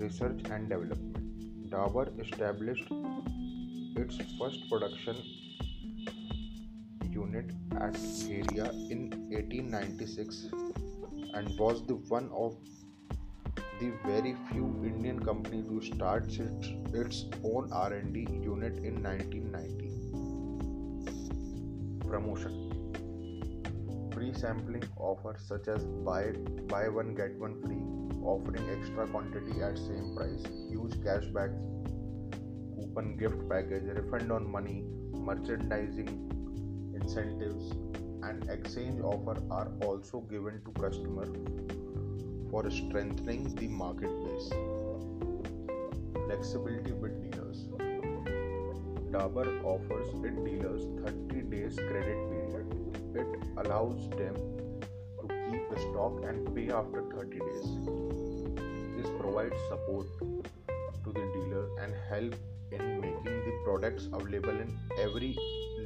Research and development. Dabur established its first production unit at Garia in 1896 and was the one of the very few Indian company to start its, its own R&D unit in 1990 promotion free sampling offers such as buy buy one get one free offering extra quantity at same price. Huge cashback coupon gift package refund on money merchandising incentives and exchange offer are also given to customer for strengthening the market base flexibility with dealers. Dabur offers its dealers 30 days credit allows them to keep the stock and pay after 30 days. This provides support to the dealer and help in making the products available in every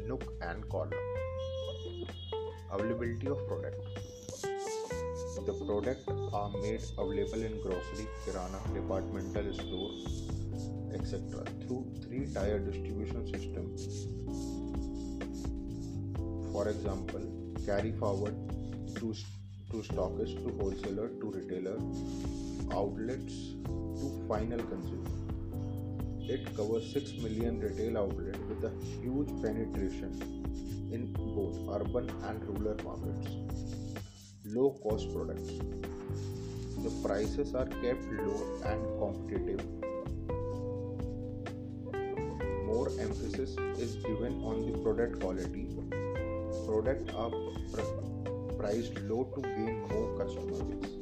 nook and corner. Availability of product. The products are made available in grocery, kirana, departmental store, etc. through three tier distribution system. For example, carry forward to, to stockist, to wholesaler, to retailer, outlets, to final consumer. It covers 6 million retail outlets with a huge penetration in both urban and rural markets. Low cost products. The prices are kept low and competitive more emphasis is given on the product quality product are priced low to gain more customers.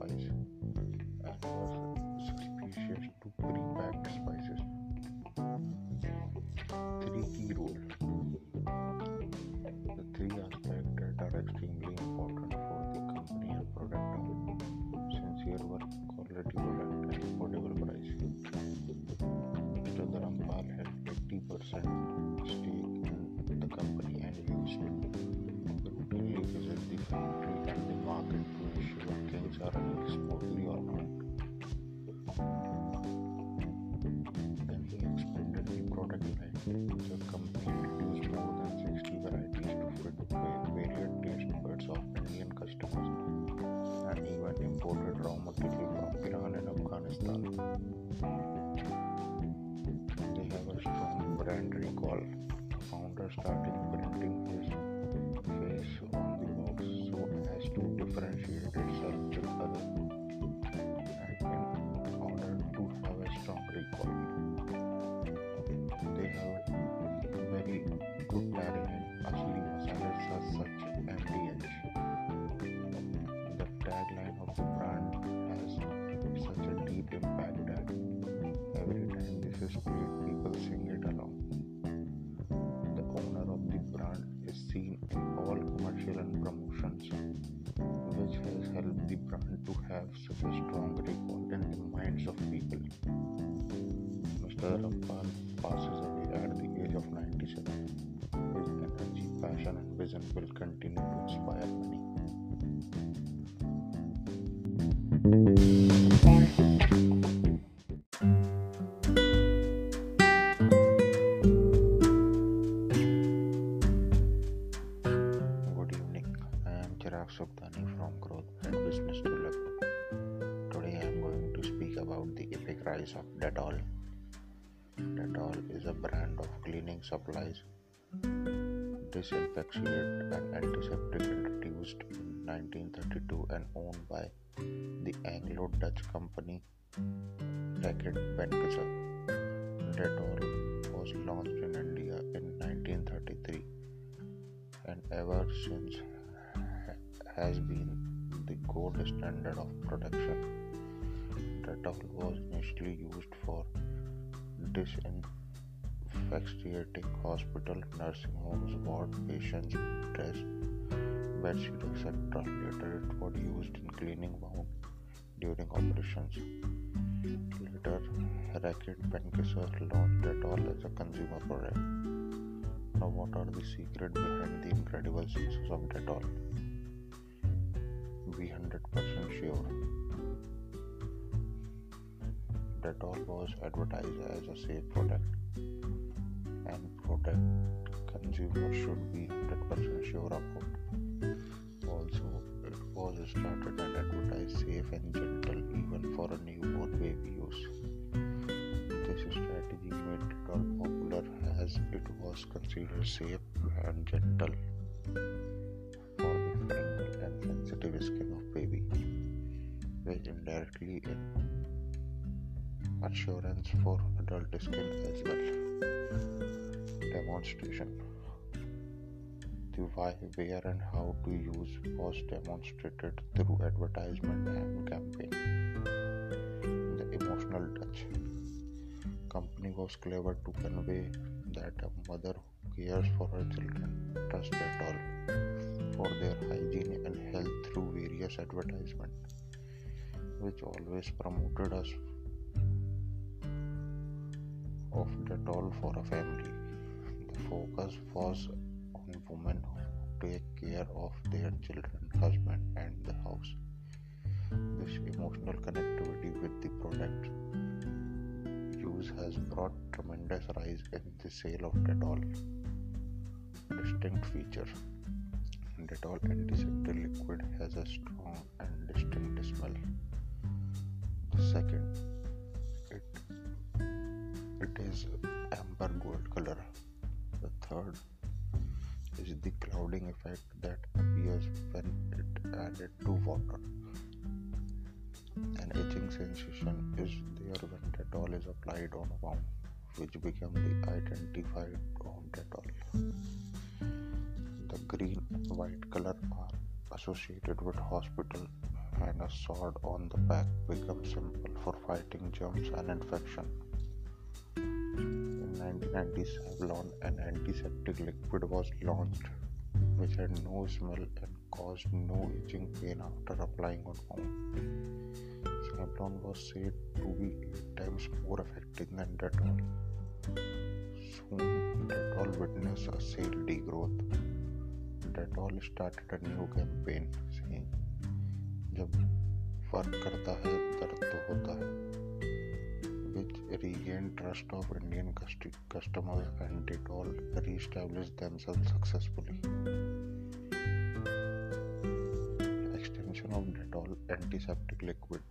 感じ。have such a strong record in the minds of people. Mr. Rampal passes away at the age of 97. His energy, passion, and vision will continue to inspire many. cleaning supplies, disinfectant, and antiseptic introduced in 1932 and owned by the Anglo Dutch company Reckitt Benckiser. Dettol was launched in India in 1933 and ever since has been the gold standard of production. Dettol was initially used for disinfecting affects hospital, nursing homes, ward patients, dress, bedsheet, etc. Later, it was used in cleaning wound during operations. Later, Reckitt were launched at all as a consumer product. Now, what are the secret behind the incredible success of Dettol? Be 100% sure. Dettol was advertised as a safe product consumers should be 100% sure about. Also, it was started and advertised safe and gentle even for a newborn baby use. This strategy made it all popular as it was considered safe and gentle for the frail and sensitive skin of baby, which indirectly assurance for adult skin as well. Demonstration The why, where, and how to use was demonstrated through advertisement and campaign. The emotional touch company was clever to convey that a mother who cares for her children trusts all, for their hygiene and health through various advertisement, which always promoted us of Dettol for a family. Focus was on women who take care of their children, husband, and the house. This emotional connectivity with the product use has brought tremendous rise in the sale of Dettol. Distinct feature Dettol antiseptic liquid has a strong and distinct smell. Second, it it is amber gold color. Third is the clouding effect that appears when it added to water. An itching sensation is there when Dettol is applied on a wound, which become the identified on Dettol. The green and white color are associated with hospital and a sword on the back becomes symbol for fighting germs and infection. In 1990, Savlon, an antiseptic liquid, was launched which had no smell and caused no itching pain after applying on wound. Savlon was said to be eight times more effective than Dettol. Soon, Dettol witnessed a sale degrowth. Dettol started a new campaign saying, जब work करता है दर्द तो होता है regained trust of Indian customers and Dettol re-established themselves successfully. Extension of Dettol antiseptic liquid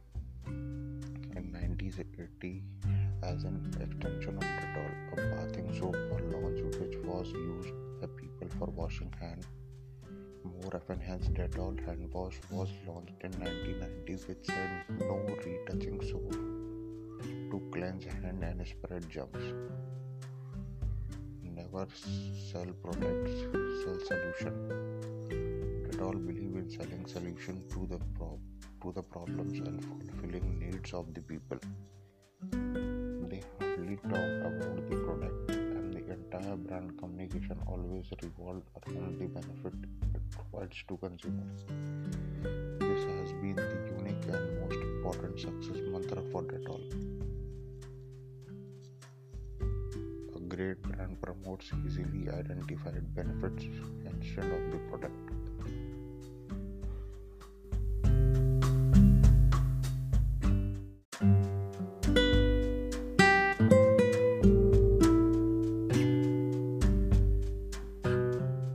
in 1980 as an extension of Dettol, a bathing soap was launched which was used by people for washing hands. More often, hence Dettol hand wash was launched in 1990 which said no retouching soap to cleanse hand and spread germs. Never sell products, sell solution. Dettol believe in selling solution to the pro- to the problems and fulfilling needs of the people. They hardly talk about the product and the entire brand communication always revolved around the benefit it provides to consumers. This has been the unique and most important success mantra for Dettol. Great brand promotes easily identified benefits instead of the product.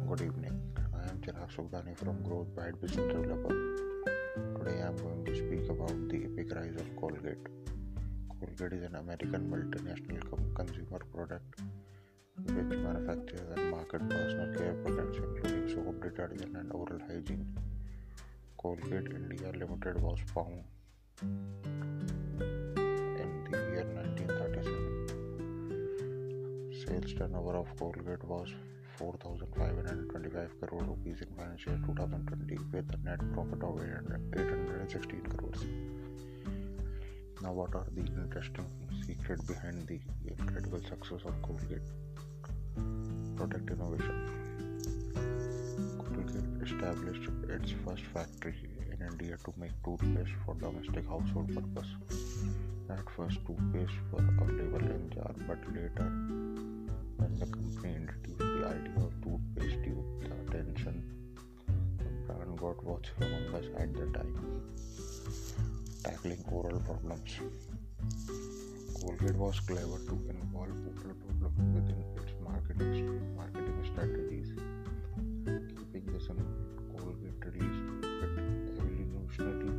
Good evening. I am Chirag Sukhdani from Growth Byte Business Colgate is an American multinational consumer product which manufactures and market personal care products including soap, detergent, and oral hygiene. Colgate India Limited was founded in the year 1937. Sales turnover of Colgate was 4,525 crore rupees in financial year 2020 with a net profit of 816 crores. Now, what are the interesting secrets behind the incredible success of Colgate? Product innovation. Colgate established its first factory in India to make toothpaste for domestic household purpose. At first, toothpaste were available in jar, but later, when the company introduced the idea of toothpaste tube, the attention the brand got was humongous at the time. Tackling oral problems. Colgate was clever to involve oral problems within its marketing marketing strategies. Keeping this in mind, Colgate released its evolutionary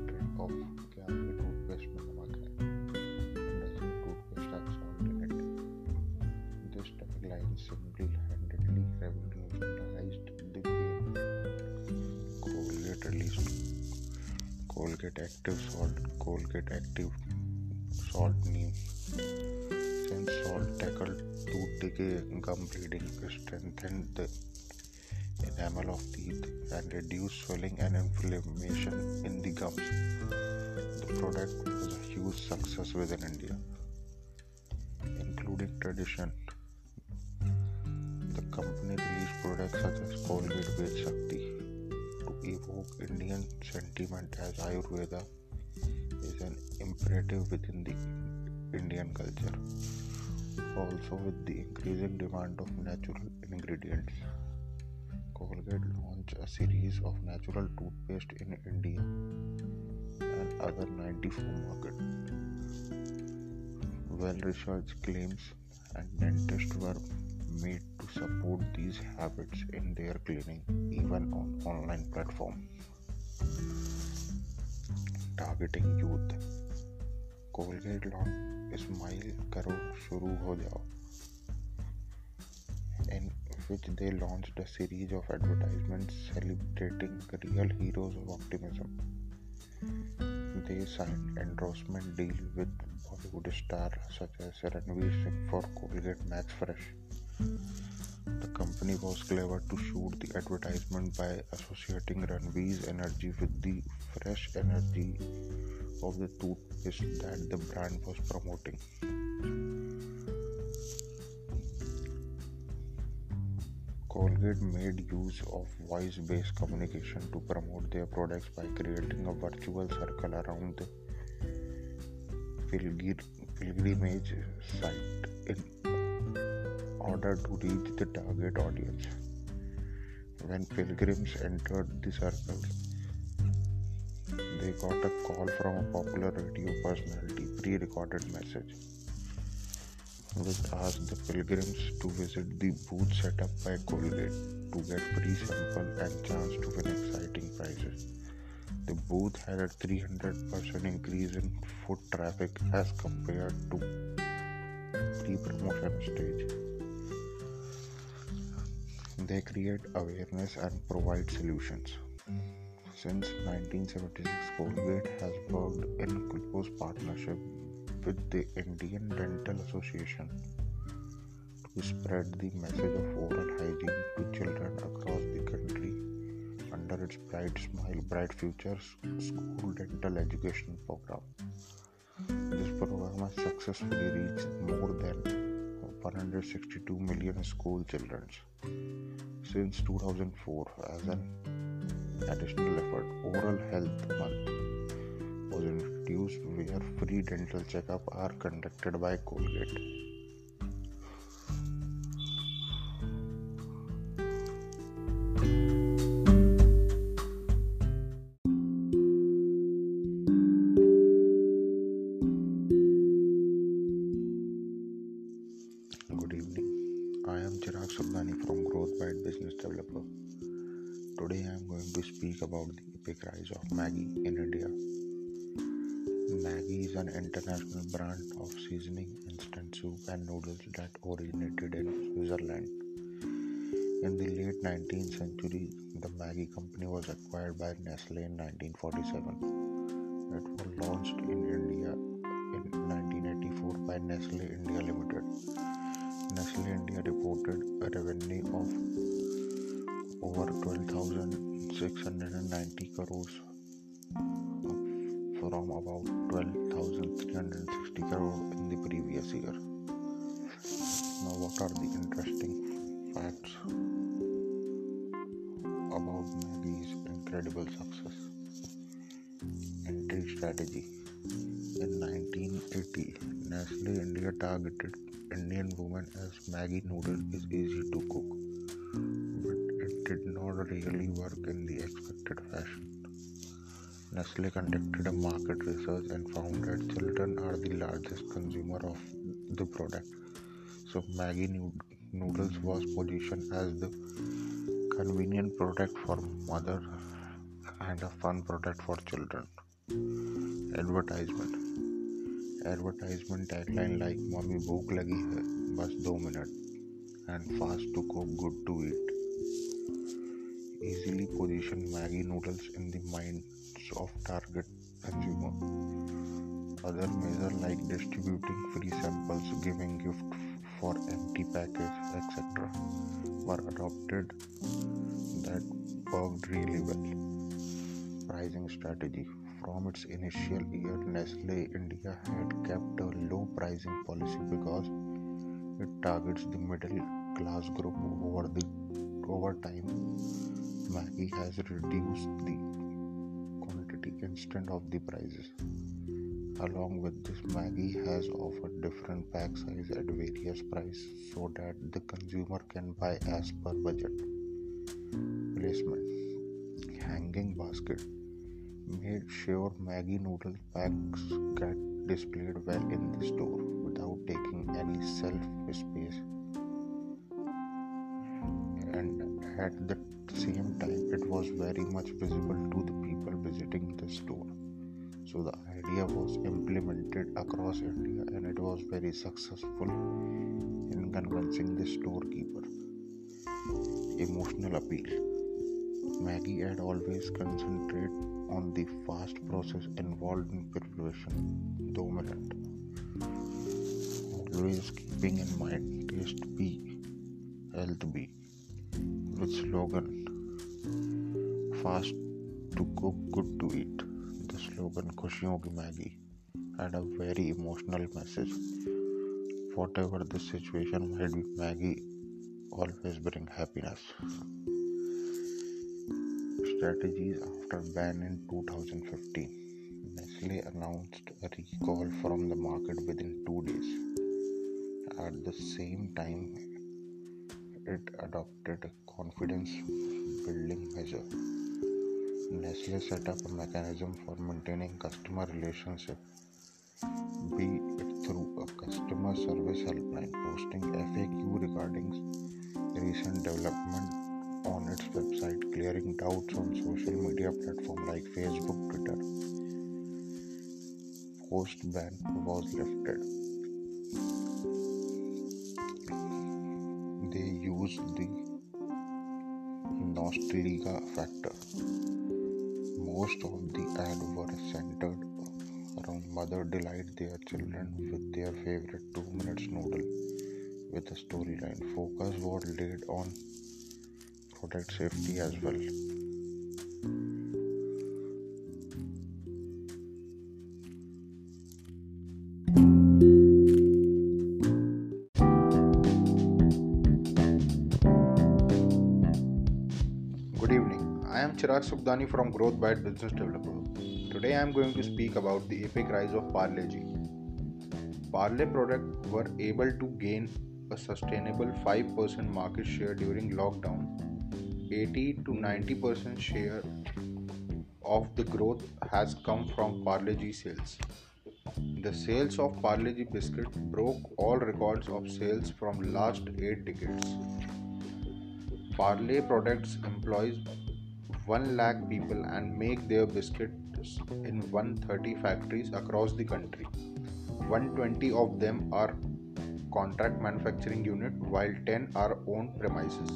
Colgate Active Salt, Colgate Active Salt Neem. Since salt tackled tooth decay, gum bleeding, strengthened the enamel of teeth, and reduced swelling and inflammation in the gums. The product was a huge success within India, including tradition. The company released products such as Colgate Ved Shakti evoke Indian sentiment as Ayurveda is an imperative within the Indian culture. Also, with the increasing demand of natural ingredients, Colgate launched a series of natural toothpaste in India and other 94 markets. Well researched claims and dentists were made to support these habits in their cleaning, even on online platforms. Targeting youth. Colgate launched Smile Karo Shuru Ho Jao, in which they launched a series of advertisements celebrating real heroes of optimism. They signed endorsement deal with Bollywood stars such as Ranveer Singh for Colgate Max Fresh. The company was clever to shoot the advertisement by associating Ranveer's energy with the fresh energy of the toothpaste that the brand was promoting. Colgate made use of voice based communication to promote their products by creating a virtual circle around the pilgr- pilgrimage site in order to reach the target audience. When pilgrims entered the circle, they got a call from a popular radio personality, pre recorded message, which asked the pilgrims to visit the booth set up by Colgate to get free sample and chance to win exciting prizes. The booth had a 300% increase in foot traffic as compared to pre-promotion stage. They create awareness and provide solutions. Since 1976, Colgate has worked in close partnership with the Indian Dental Association to spread the message of oral hygiene to children across the country under its Bright Smile, Bright Futures school dental education program. This program has successfully reached more than 162 million school children since 2004 as an additional effort. Oral Health Month was introduced where free dental checkup are conducted by Colgate. And noodles that originated in Switzerland. In the late 19th century, the Maggi company was acquired by Nestle in 1947. It was launched in India in 1984 by Nestle India Limited. Nestle India reported a revenue of over 12,690 crores from about 12,360 crore in the previous year. Now, what are the interesting facts about Maggi's incredible success? Entry strategy in 1980, Nestle India targeted Indian women as Maggi noodle is easy to cook, but it did not really work in the expected fashion. Nestle conducted a market research and found that children are the largest consumer of the product of Maggi noodles was positioned as the convenient product for mother and a fun product for children. Advertisement Advertisement tagline like mummy भूख लगी hai, bas दो minute." And fast to cook, good to eat. easily position Maggi noodles in the minds of target consumer. Other measure like distributing free samples, giving gift for empty package, etc. were adopted that worked really well. Pricing strategy from its initial year, Nestle India had kept a low pricing policy because it targets the middle class group over the over time. Maggi has reduced the quantity instead of the prices. Along with this, Maggi has offered different pack size at various prices so that the consumer can buy as per budget. Placement Hanging basket made sure Maggi noodle packs get displayed well in the store without taking any shelf space. And at the same time, it was very much visible to the people visiting the store. So the idea was implemented across India and it was very successful in convincing the storekeeper. Emotional appeal Maggi had always concentrated on the fast process involved in preparation, dominant. Always keeping in mind taste B, health B, with slogan fast to cook, good to eat. The slogan Khushiyon ki Maggi had a very emotional message. Whatever the situation might be, Maggi always bring happiness strategies after ban in 2015. Nestle announced a recall from the market within two days. At the same time, it adopted a confidence building measure. Nestle set up a mechanism for maintaining customer relationship, be it through a customer service helpline, posting FAQ regarding recent development on its website, clearing doubts on social media platforms like Facebook, Twitter. Post ban was lifted. They used the nostalgia factor. Most of the were centered around mother delight their children with their favorite two minutes noodle with a storyline. Focus was laid on product safety as well. I am Chirag Sukhdani from Growth Byte Business Developer. Today I am going to speak about the epic rise of Parle G. Parle products were able to gain a sustainable 5% market share during lockdown 80 to 90% share of the growth has come from Parle-G sales. The sales of Parle-G biscuit broke all records of sales from last 8 decades. Parle products employs 1 lakh people and make their biscuits in 130 factories across the country. 120 of them are contract manufacturing unit while 10 are own premises.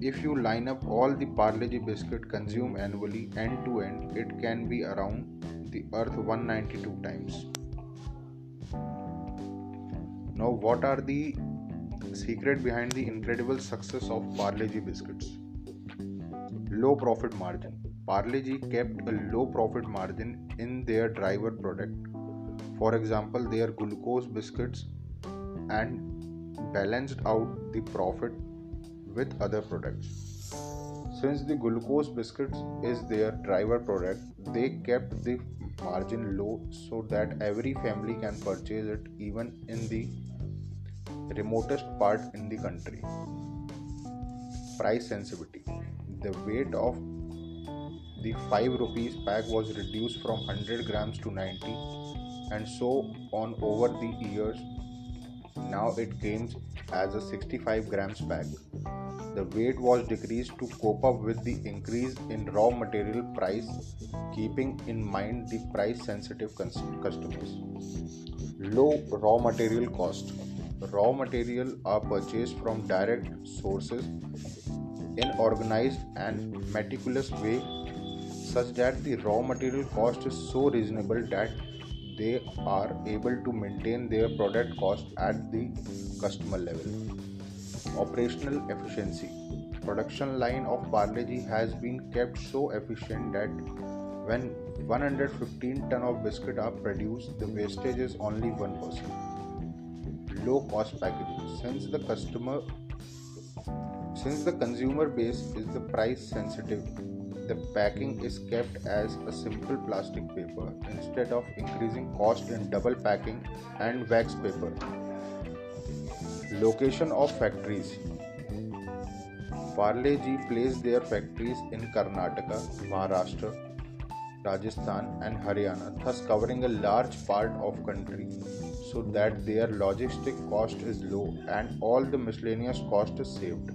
If you line up all the Parle-G biscuit consumed annually end to end, it can be around the earth 192 times. Now, what are the secret behind the incredible success of Parle-G biscuits? Low profit margin. Parle-G kept a low profit margin in their driver product. For example, their glucose biscuits and balanced out the profit with other products. Since the glucose biscuits is their driver product, they kept the margin low so that every family can purchase it even in the remotest part in the country. Price sensitivity. The weight of the 5 rupees pack was reduced from 100 grams to 90 and so on over the years Now it came as a 65 grams pack. The weight was decreased to cope up with the increase in raw material price, keeping in mind the price sensitive customers. Low raw material cost. Raw material are purchased from direct sources in organized and meticulous way such that the raw material cost is so reasonable that they are able to maintain their product cost at the customer level. Operational efficiency Production line of Parle has been kept so efficient that when 115 ton of biscuit are produced, the wastage is only 1%. Low cost packaging since the customer since the consumer base is the price sensitive the packing is kept as a simple plastic paper instead of increasing cost in double packing and wax paper. Location of factories Parle G placed their factories in Karnataka, Maharashtra, Rajasthan and Haryana, thus covering a large part of country so that their logistic cost is low and all the miscellaneous cost is saved.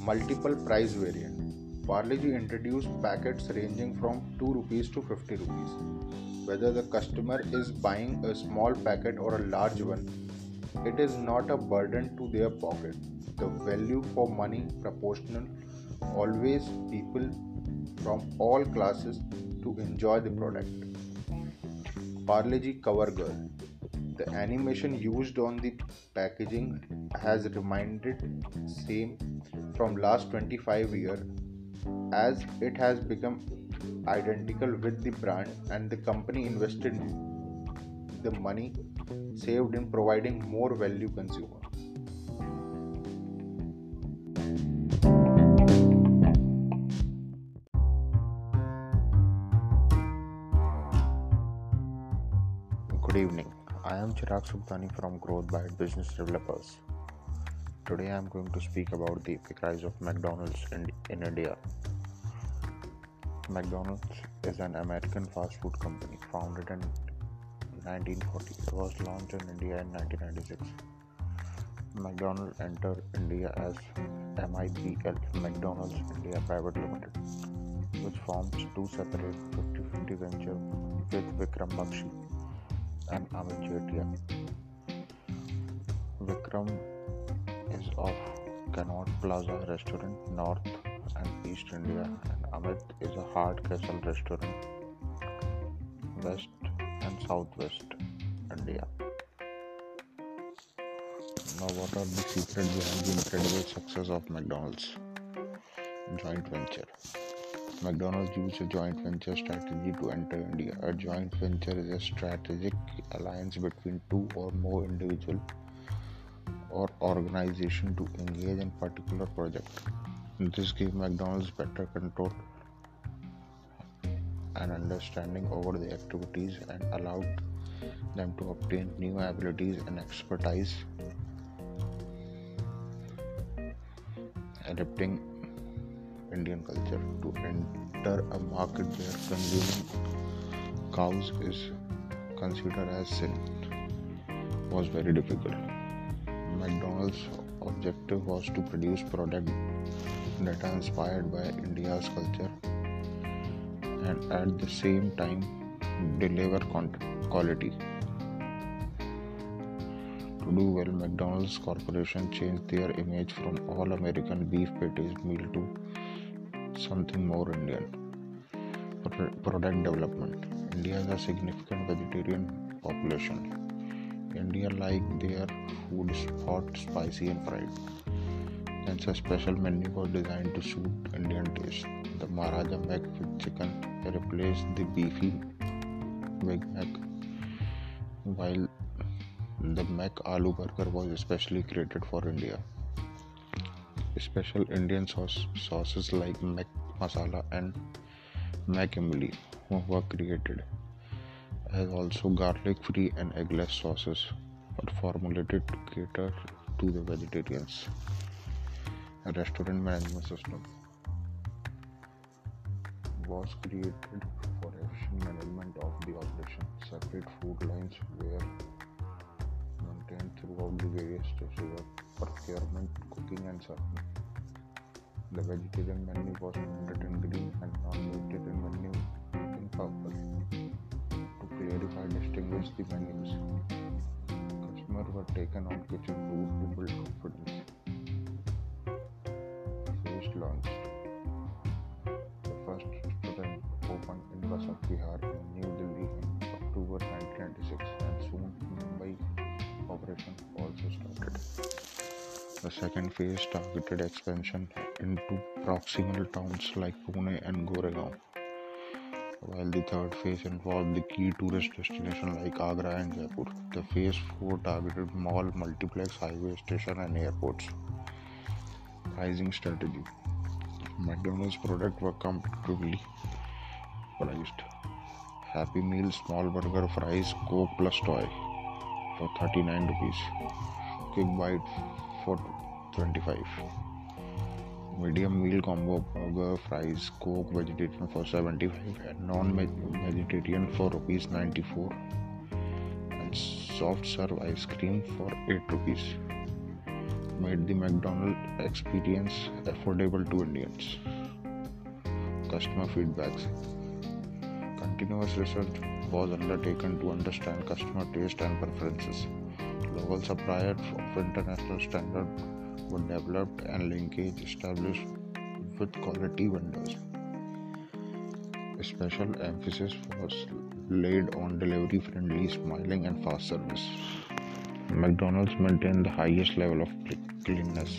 Multiple price variant Parle introduced packets ranging from 2 rupees to 50 rupees. Whether the customer is buying a small packet or a large one, it is not a burden to their pocket. The value for money proportional, always people from all classes to enjoy the product. Parle Cover Girl the animation used on the packaging has remained same from last 25 years as it has become identical with the brand and the company invested the money saved in providing more value consumer Sukhdani from Growth Byte business developers today i am going to speak about the epic rise of mcdonald's in, in india McDonald's is an American fast food company founded in 1940. It was launched in India in 1996. McDonald's entered India as MIPL McDonald's India Private Limited, which forms two separate 50-50 ventures with Vikram Bakshi and Amit. Vikram is of Connaught Plaza Restaurant, North and East India, and Amit is a Hardcastle restaurant, West and Southwest India. Now, what are the secrets behind the incredible success of McDonald's? Joint venture. McDonald's used a joint venture strategy to enter India. A joint venture is a strategic alliance between two or more individual or organization to engage in particular project. This gave McDonald's better control and understanding over the activities and allowed them to obtain new abilities and expertise adapting Indian culture to enter a market where consuming cows is considered as sin was very difficult. McDonald's objective was to produce product that are inspired by India's culture and at the same time deliver quality. To do well, McDonald's Corporation changed their image from all American beef patties meal to something more Indian. Product development India has a significant vegetarian population. India like their food hot, spicy, and fried. Hence, a special menu was designed to suit Indian taste. The Maharaja Mac with chicken replaced the beefy Big Mac, while the Mac Aloo Burger was especially created for India. Special Indian sauce, sauces like Mac Masala and Mac Imli were created, as also garlic free and eggless sauces are formulated to cater to the vegetarians A restaurant management system was created for efficient management of the operation. Separate food lines were throughout the various stages of procurement, cooking, and serving. The vegetarian menu was printed in green and non-vegetarian menu in purple. To clarify, distinguish the menus. Customers were taken on kitchen tour to build confidence. Second phase targeted expansion into proximal towns like Pune and Goregaon, while the third phase involved the key tourist destinations like Agra and Jaipur. The phase 4 targeted mall, multiplex, highway station and airports. Pricing strategy McDonald's products were competitively priced. Happy Meal small burger fries Coke plus toy for 39 rupees. Quick bite for 25. Medium meal combo burger fries Coke vegetarian for 75 and non-vegetarian for rupees 94 and soft serve ice cream for 8 rupees made the McDonald experience affordable to Indians. Customer feedbacks Continuous research was undertaken to understand customer taste and preferences. Local suppliers of international standard were developed and linkage established with quality vendors. A special emphasis was laid on delivery friendly, smiling, and fast service. McDonald's maintained the highest level of cleanliness.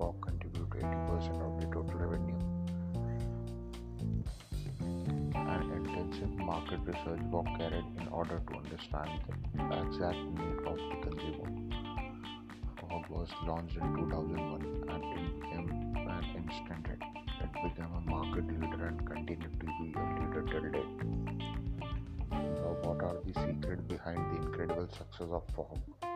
Fogg contribute 80% of the total revenue. An intensive market research was carried in order to understand the exact need of the consumer. Fogg was launched in 2001 and became an instant hit. It became a market leader and continued to be a leader till date. Now, what are the secrets behind the incredible success of Fogg?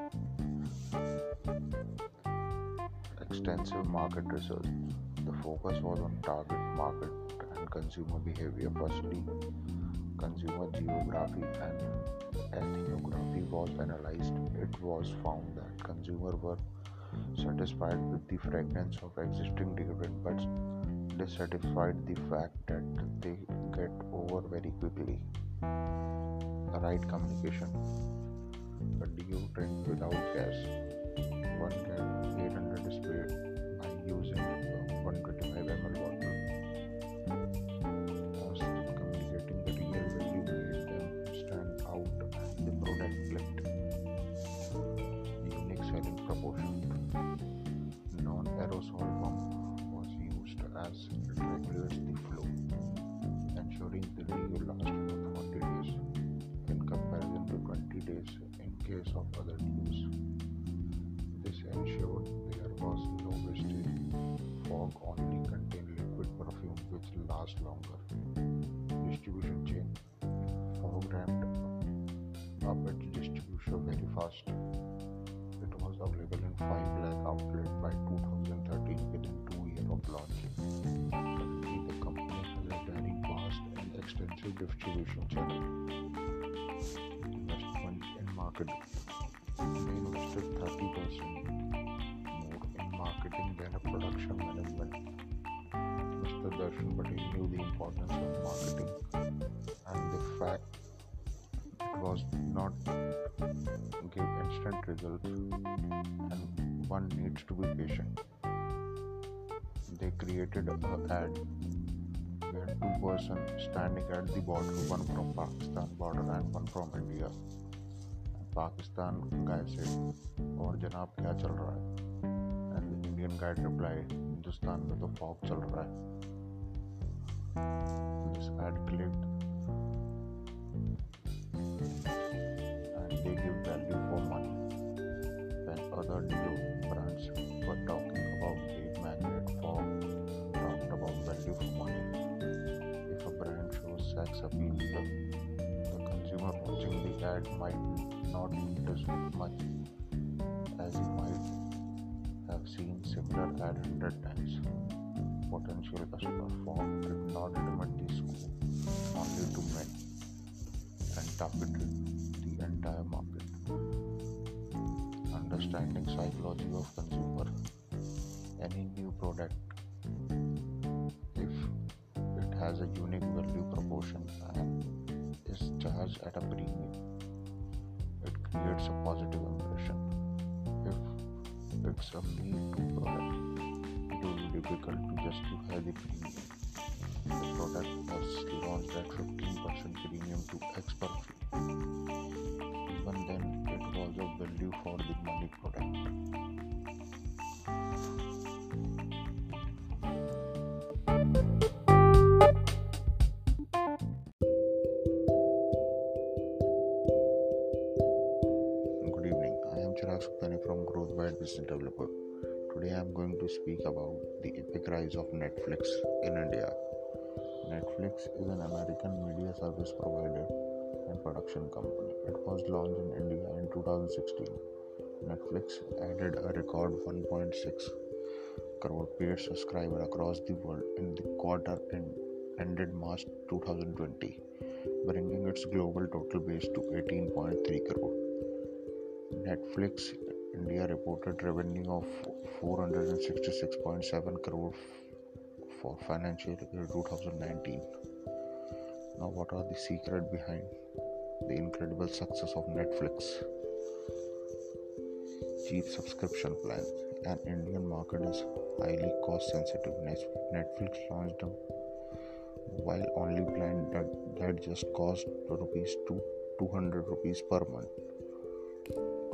Extensive market research. The focus was on target market and consumer behavior. Firstly, consumer geography and ethnography was analyzed. It was found that consumers were satisfied with the fragrance of existing deodorant but dissatisfied the fact that they get over very quickly. The right communication. A deodorant without gas. One can 800 spray by using a 125 ml bottle. Thus, communicating the real value made them stand out and the product clicked. Unique selling proportion. Non-aerosol pump was used as it regulates the flow, ensuring the real lasts for 40 days in comparison to 20 days in case of other lasts longer. Distribution chain. Fogg ramped distribution very fast. It was available in 5 lakh outlets by 2013 within 2 years of launch. Currently, the company has a very vast and extensive distribution channel. Investment in marketing. They invested 30% more in marketing than a production management. Mr. Darshan Patel importance of marketing and the fact it was not give instant results and one needs to be patient. They created a ad where two persons standing at the border, one from Pakistan border and one from India. Pakistan guy said और जनाब क्या चल रहा है and the Indian guy replied Hindustan में तो fog चल रहा है this ad clicked and they give value for money. When other deo brands were talking about Babe Magnet for talked about value for money. If a brand shows sex appeal, the, the consumer watching the ad might not notice much as he might have seen similar ad hundred times. Potential customer form did not limit the scope only to men and targeted the entire market. Understanding psychology of consumer. Any new product, if it has a unique value proposition and is charged at a premium, it creates a positive impression. If it's a too product, be difficult to justify the premium. The product was launched at 15% premium to X per Even then, it was a value for the money product. To speak about the epic rise of Netflix in India. Netflix is an American media service provider and production company. It was launched in India in 2016. Netflix added a record 1.6 crore paid subscribers across the world in the quarter end, ended March 2020, bringing its global total base to 18.3 crore. Netflix India reported revenue of 466.7 crore for financial year 2019. Now, what are the secret behind the incredible success of Netflix? Cheap subscription plans. An Indian market is highly cost sensitive. Netflix launched a mobile only plan that, that just cost rupees 200 rupees per month.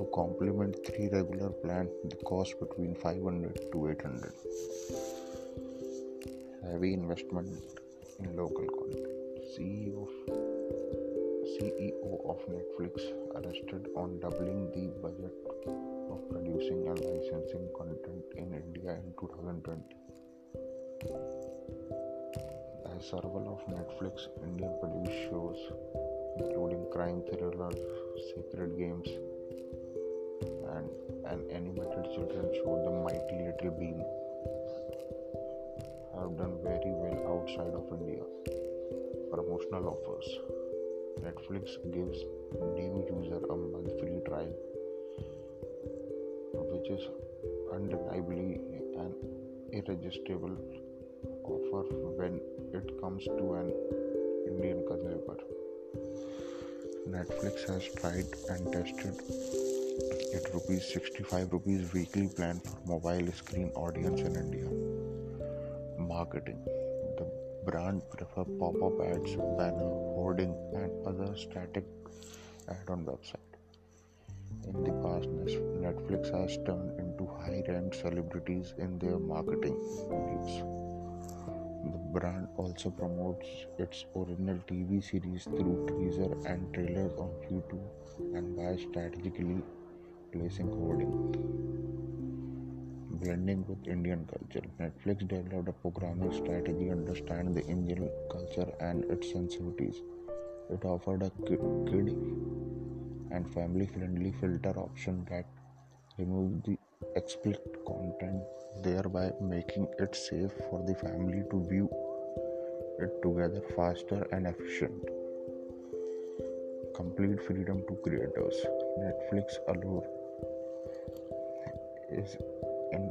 To complement three regular plans, the cost between 500 to 800 heavy investment in local content. CEO CEO of Netflix arrested on doubling the budget of producing and licensing content in India in 2020. As several of Netflix Indian produced shows, including crime thrillers, sacred games, and an animated children's show, The Mighty Little Bheem, have done very well outside of India. Promotional offers Netflix gives new user a month free trial, which is undeniably an irresistible offer when it comes to an Indian consumer. Netflix has tried and tested its rupees 65 rupees weekly plan for mobile screen audience in India marketing. The brand prefer pop-up ads, banner, hoarding, and other static ad on website. In the past, Netflix has turned into high-ranked celebrities in their marketing videos. The brand also promotes its original TV series through teaser and trailers on YouTube and by strategically placing hoarding blending with Indian culture. Netflix developed a programming strategy to understand the Indian culture and its sensitivities. It offered a kid and family friendly filter option that removed the explicit content, thereby making it safe for the family to view it together faster and efficient. Complete freedom to creators. Netflix allure is in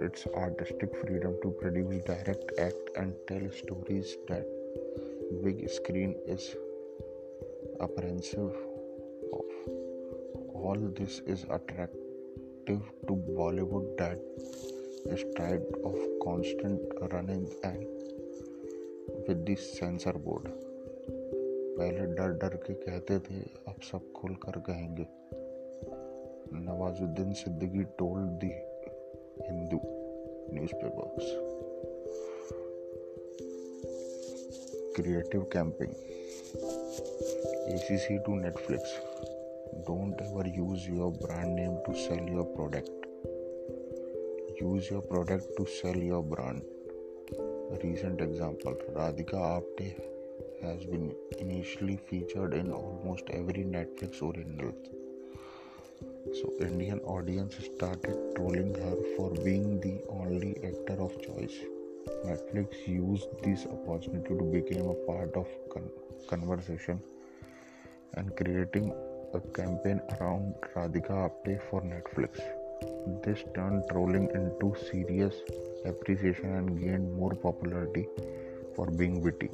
its artistic freedom to produce direct act and tell stories that big screen is apprehensive of all this is attractive to bollywood that is tired of constant running and with the censor board पहले डर डर के कहते थे अब सब खुल कर कहेंगे Nawazuddin Siddiqui the Hindu newspapers. Creative camping. ACC to Netflix. Don't ever use your brand name to sell your product. Use your product to sell your brand. A recent example Radhika Apte has been initially featured in almost every Netflix original. So Indian audience started trolling her for being the only actor of choice. Netflix used this opportunity to become a part of con- conversation and creating a campaign around Radhika Apte for Netflix. This turned trolling into serious appreciation and gained more popularity for being witty.